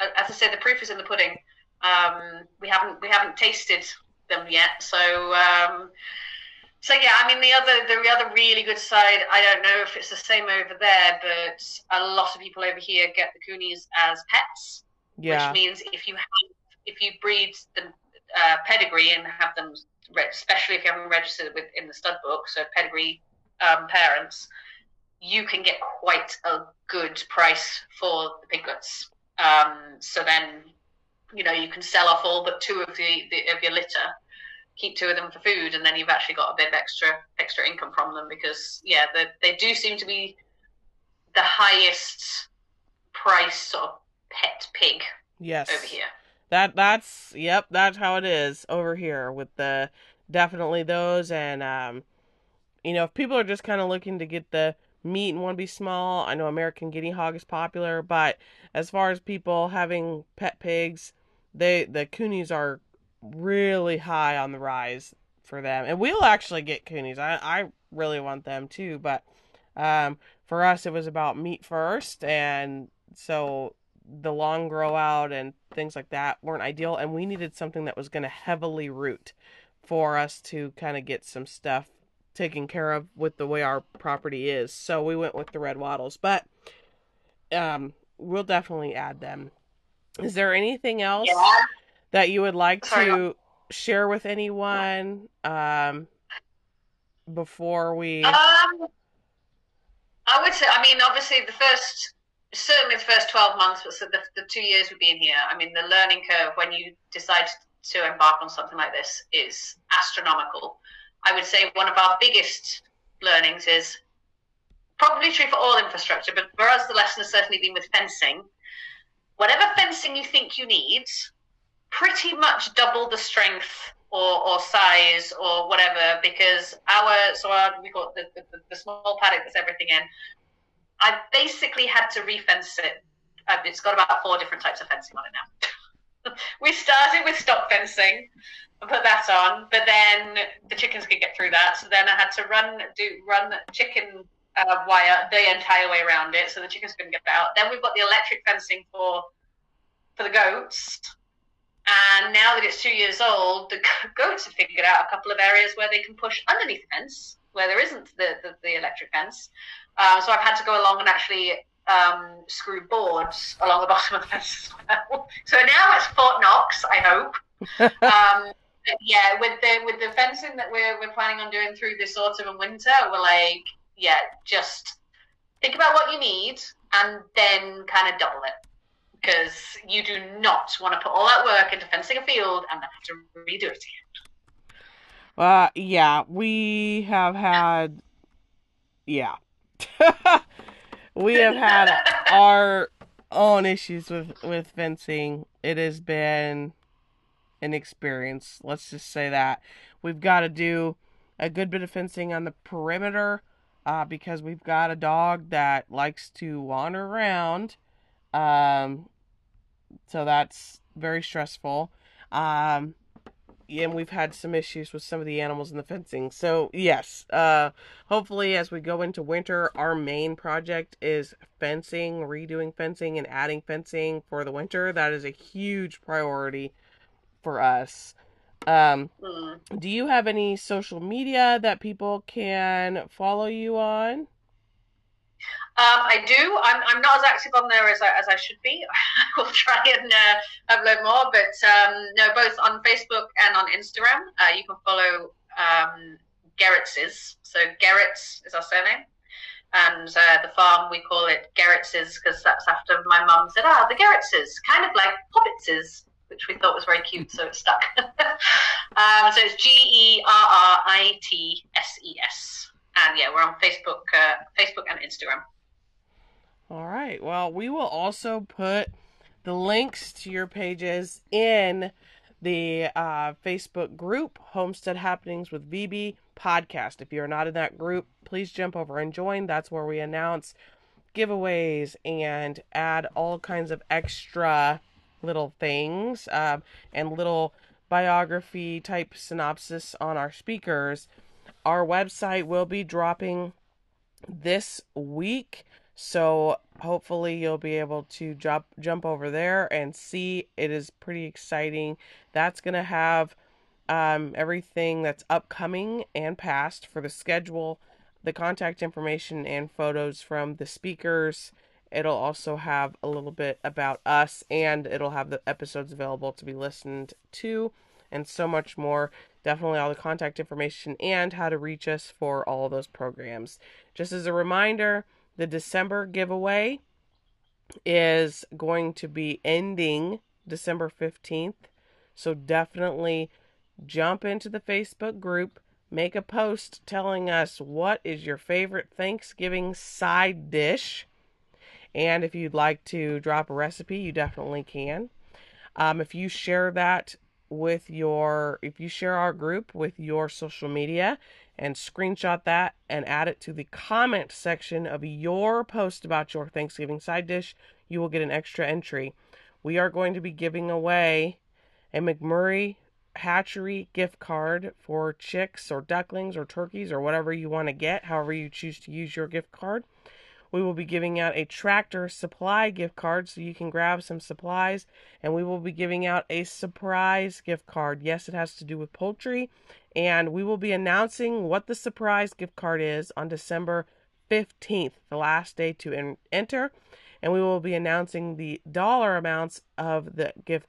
As I said, the proof is in the pudding. Um, we haven't we haven't tasted them yet, so um, so yeah. I mean, the other the other really good side. I don't know if it's the same over there, but a lot of people over here get the coonies as pets. Yeah. Which means if you have, if you breed the uh, pedigree and have them, especially if you have them registered with in the stud book, so pedigree um, parents, you can get quite a good price for the piglets. Um, so then you know you can sell off all but two of the, the, of your litter keep two of them for food and then you've actually got a bit of extra extra income from them because yeah the, they do seem to be the highest price sort of pet pig yes over here that that's yep that's how it is over here with the definitely those and um you know if people are just kind of looking to get the meat and want to be small i know american guinea hog is popular but as far as people having pet pigs they the coonies are really high on the rise for them, and we'll actually get coonies. I I really want them too, but um, for us it was about meat first, and so the long grow out and things like that weren't ideal, and we needed something that was going to heavily root for us to kind of get some stuff taken care of with the way our property is. So we went with the red wattles, but um, we'll definitely add them is there anything else yeah. that you would like to share with anyone um, before we? Um, I would say, I mean, obviously, the first, certainly the first 12 months, but so the, the two years we've been here, I mean, the learning curve when you decide to embark on something like this is astronomical. I would say one of our biggest learnings is probably true for all infrastructure, but for us, the lesson has certainly been with fencing whatever fencing you think you need, pretty much double the strength or, or size or whatever, because our so our, we got the, the, the small paddock that's everything in. I basically had to refence it. Uh, it's got about four different types of fencing on it now. we started with stock fencing and put that on, but then the chickens could get through that. So then I had to run do run chicken uh, wire the entire way around it, so the chickens couldn't get out. Then we've got the electric fencing for for the goats. And now that it's two years old, the goats have figured out a couple of areas where they can push underneath the fence where there isn't the, the, the electric fence. Um, so I've had to go along and actually um, screw boards along the bottom of the fence as well. So now it's Fort Knox, I hope. um, yeah, with the with the fencing that we're we're planning on doing through this autumn and winter, we're like, yeah, just think about what you need and then kind of double it because you do not want to put all that work into fencing a field and then have to redo it again. Uh, yeah, we have had, yeah, we have had our own issues with with fencing. It has been an experience. Let's just say that we've got to do a good bit of fencing on the perimeter uh, because we've got a dog that likes to wander around. Um, so that's very stressful. Um, and we've had some issues with some of the animals in the fencing. So yes, uh, hopefully as we go into winter, our main project is fencing, redoing fencing, and adding fencing for the winter. That is a huge priority for us. Um, Mm. do you have any social media that people can follow you on? Um, I do. I'm, I'm not as active on there as I, as I should be. I will try and uh, upload more, but um, no, both on Facebook and on Instagram. Uh, you can follow um, Gerritses. So Gerrits is our surname. And uh, the farm, we call it Gerritses because that's after my mum said, ah, the Gerritses, kind of like Hobbitses, which we thought was very cute, so it stuck. um, so it's G E R R I T S E S. And yeah, we're on Facebook, uh, Facebook and Instagram. All right. Well, we will also put the links to your pages in the uh, Facebook group, Homestead Happenings with VB podcast. If you're not in that group, please jump over and join. That's where we announce giveaways and add all kinds of extra little things um, and little biography type synopsis on our speakers. Our website will be dropping this week. So hopefully you'll be able to jump jump over there and see. It is pretty exciting. That's gonna have um, everything that's upcoming and past for the schedule, the contact information and photos from the speakers. It'll also have a little bit about us and it'll have the episodes available to be listened to and so much more. Definitely all the contact information and how to reach us for all those programs. Just as a reminder, the December giveaway is going to be ending December 15th. So definitely jump into the Facebook group, make a post telling us what is your favorite Thanksgiving side dish. And if you'd like to drop a recipe, you definitely can. Um, if you share that with your, if you share our group with your social media and screenshot that and add it to the comment section of your post about your Thanksgiving side dish, you will get an extra entry. We are going to be giving away a McMurray hatchery gift card for chicks or ducklings or turkeys or whatever you want to get, however you choose to use your gift card. We will be giving out a tractor supply gift card so you can grab some supplies, and we will be giving out a surprise gift card. Yes, it has to do with poultry, and we will be announcing what the surprise gift card is on December 15th, the last day to en- enter, and we will be announcing the dollar amounts of the gift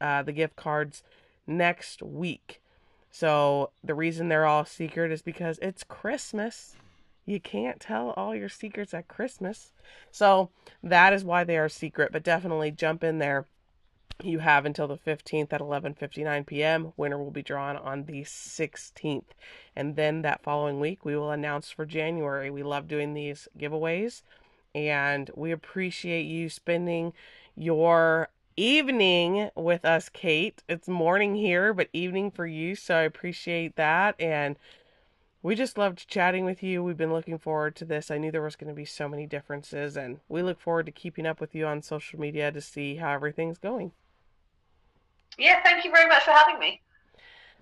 uh, the gift cards next week. So the reason they're all secret is because it's Christmas. You can't tell all your secrets at Christmas. So that is why they are secret, but definitely jump in there. You have until the 15th at 11:59 p.m. Winner will be drawn on the 16th. And then that following week we will announce for January. We love doing these giveaways and we appreciate you spending your evening with us, Kate. It's morning here, but evening for you, so I appreciate that. And we just loved chatting with you. We've been looking forward to this. I knew there was going to be so many differences, and we look forward to keeping up with you on social media to see how everything's going. Yeah, thank you very much for having me.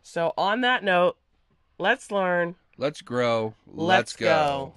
So, on that note, let's learn. Let's grow. Let's, go.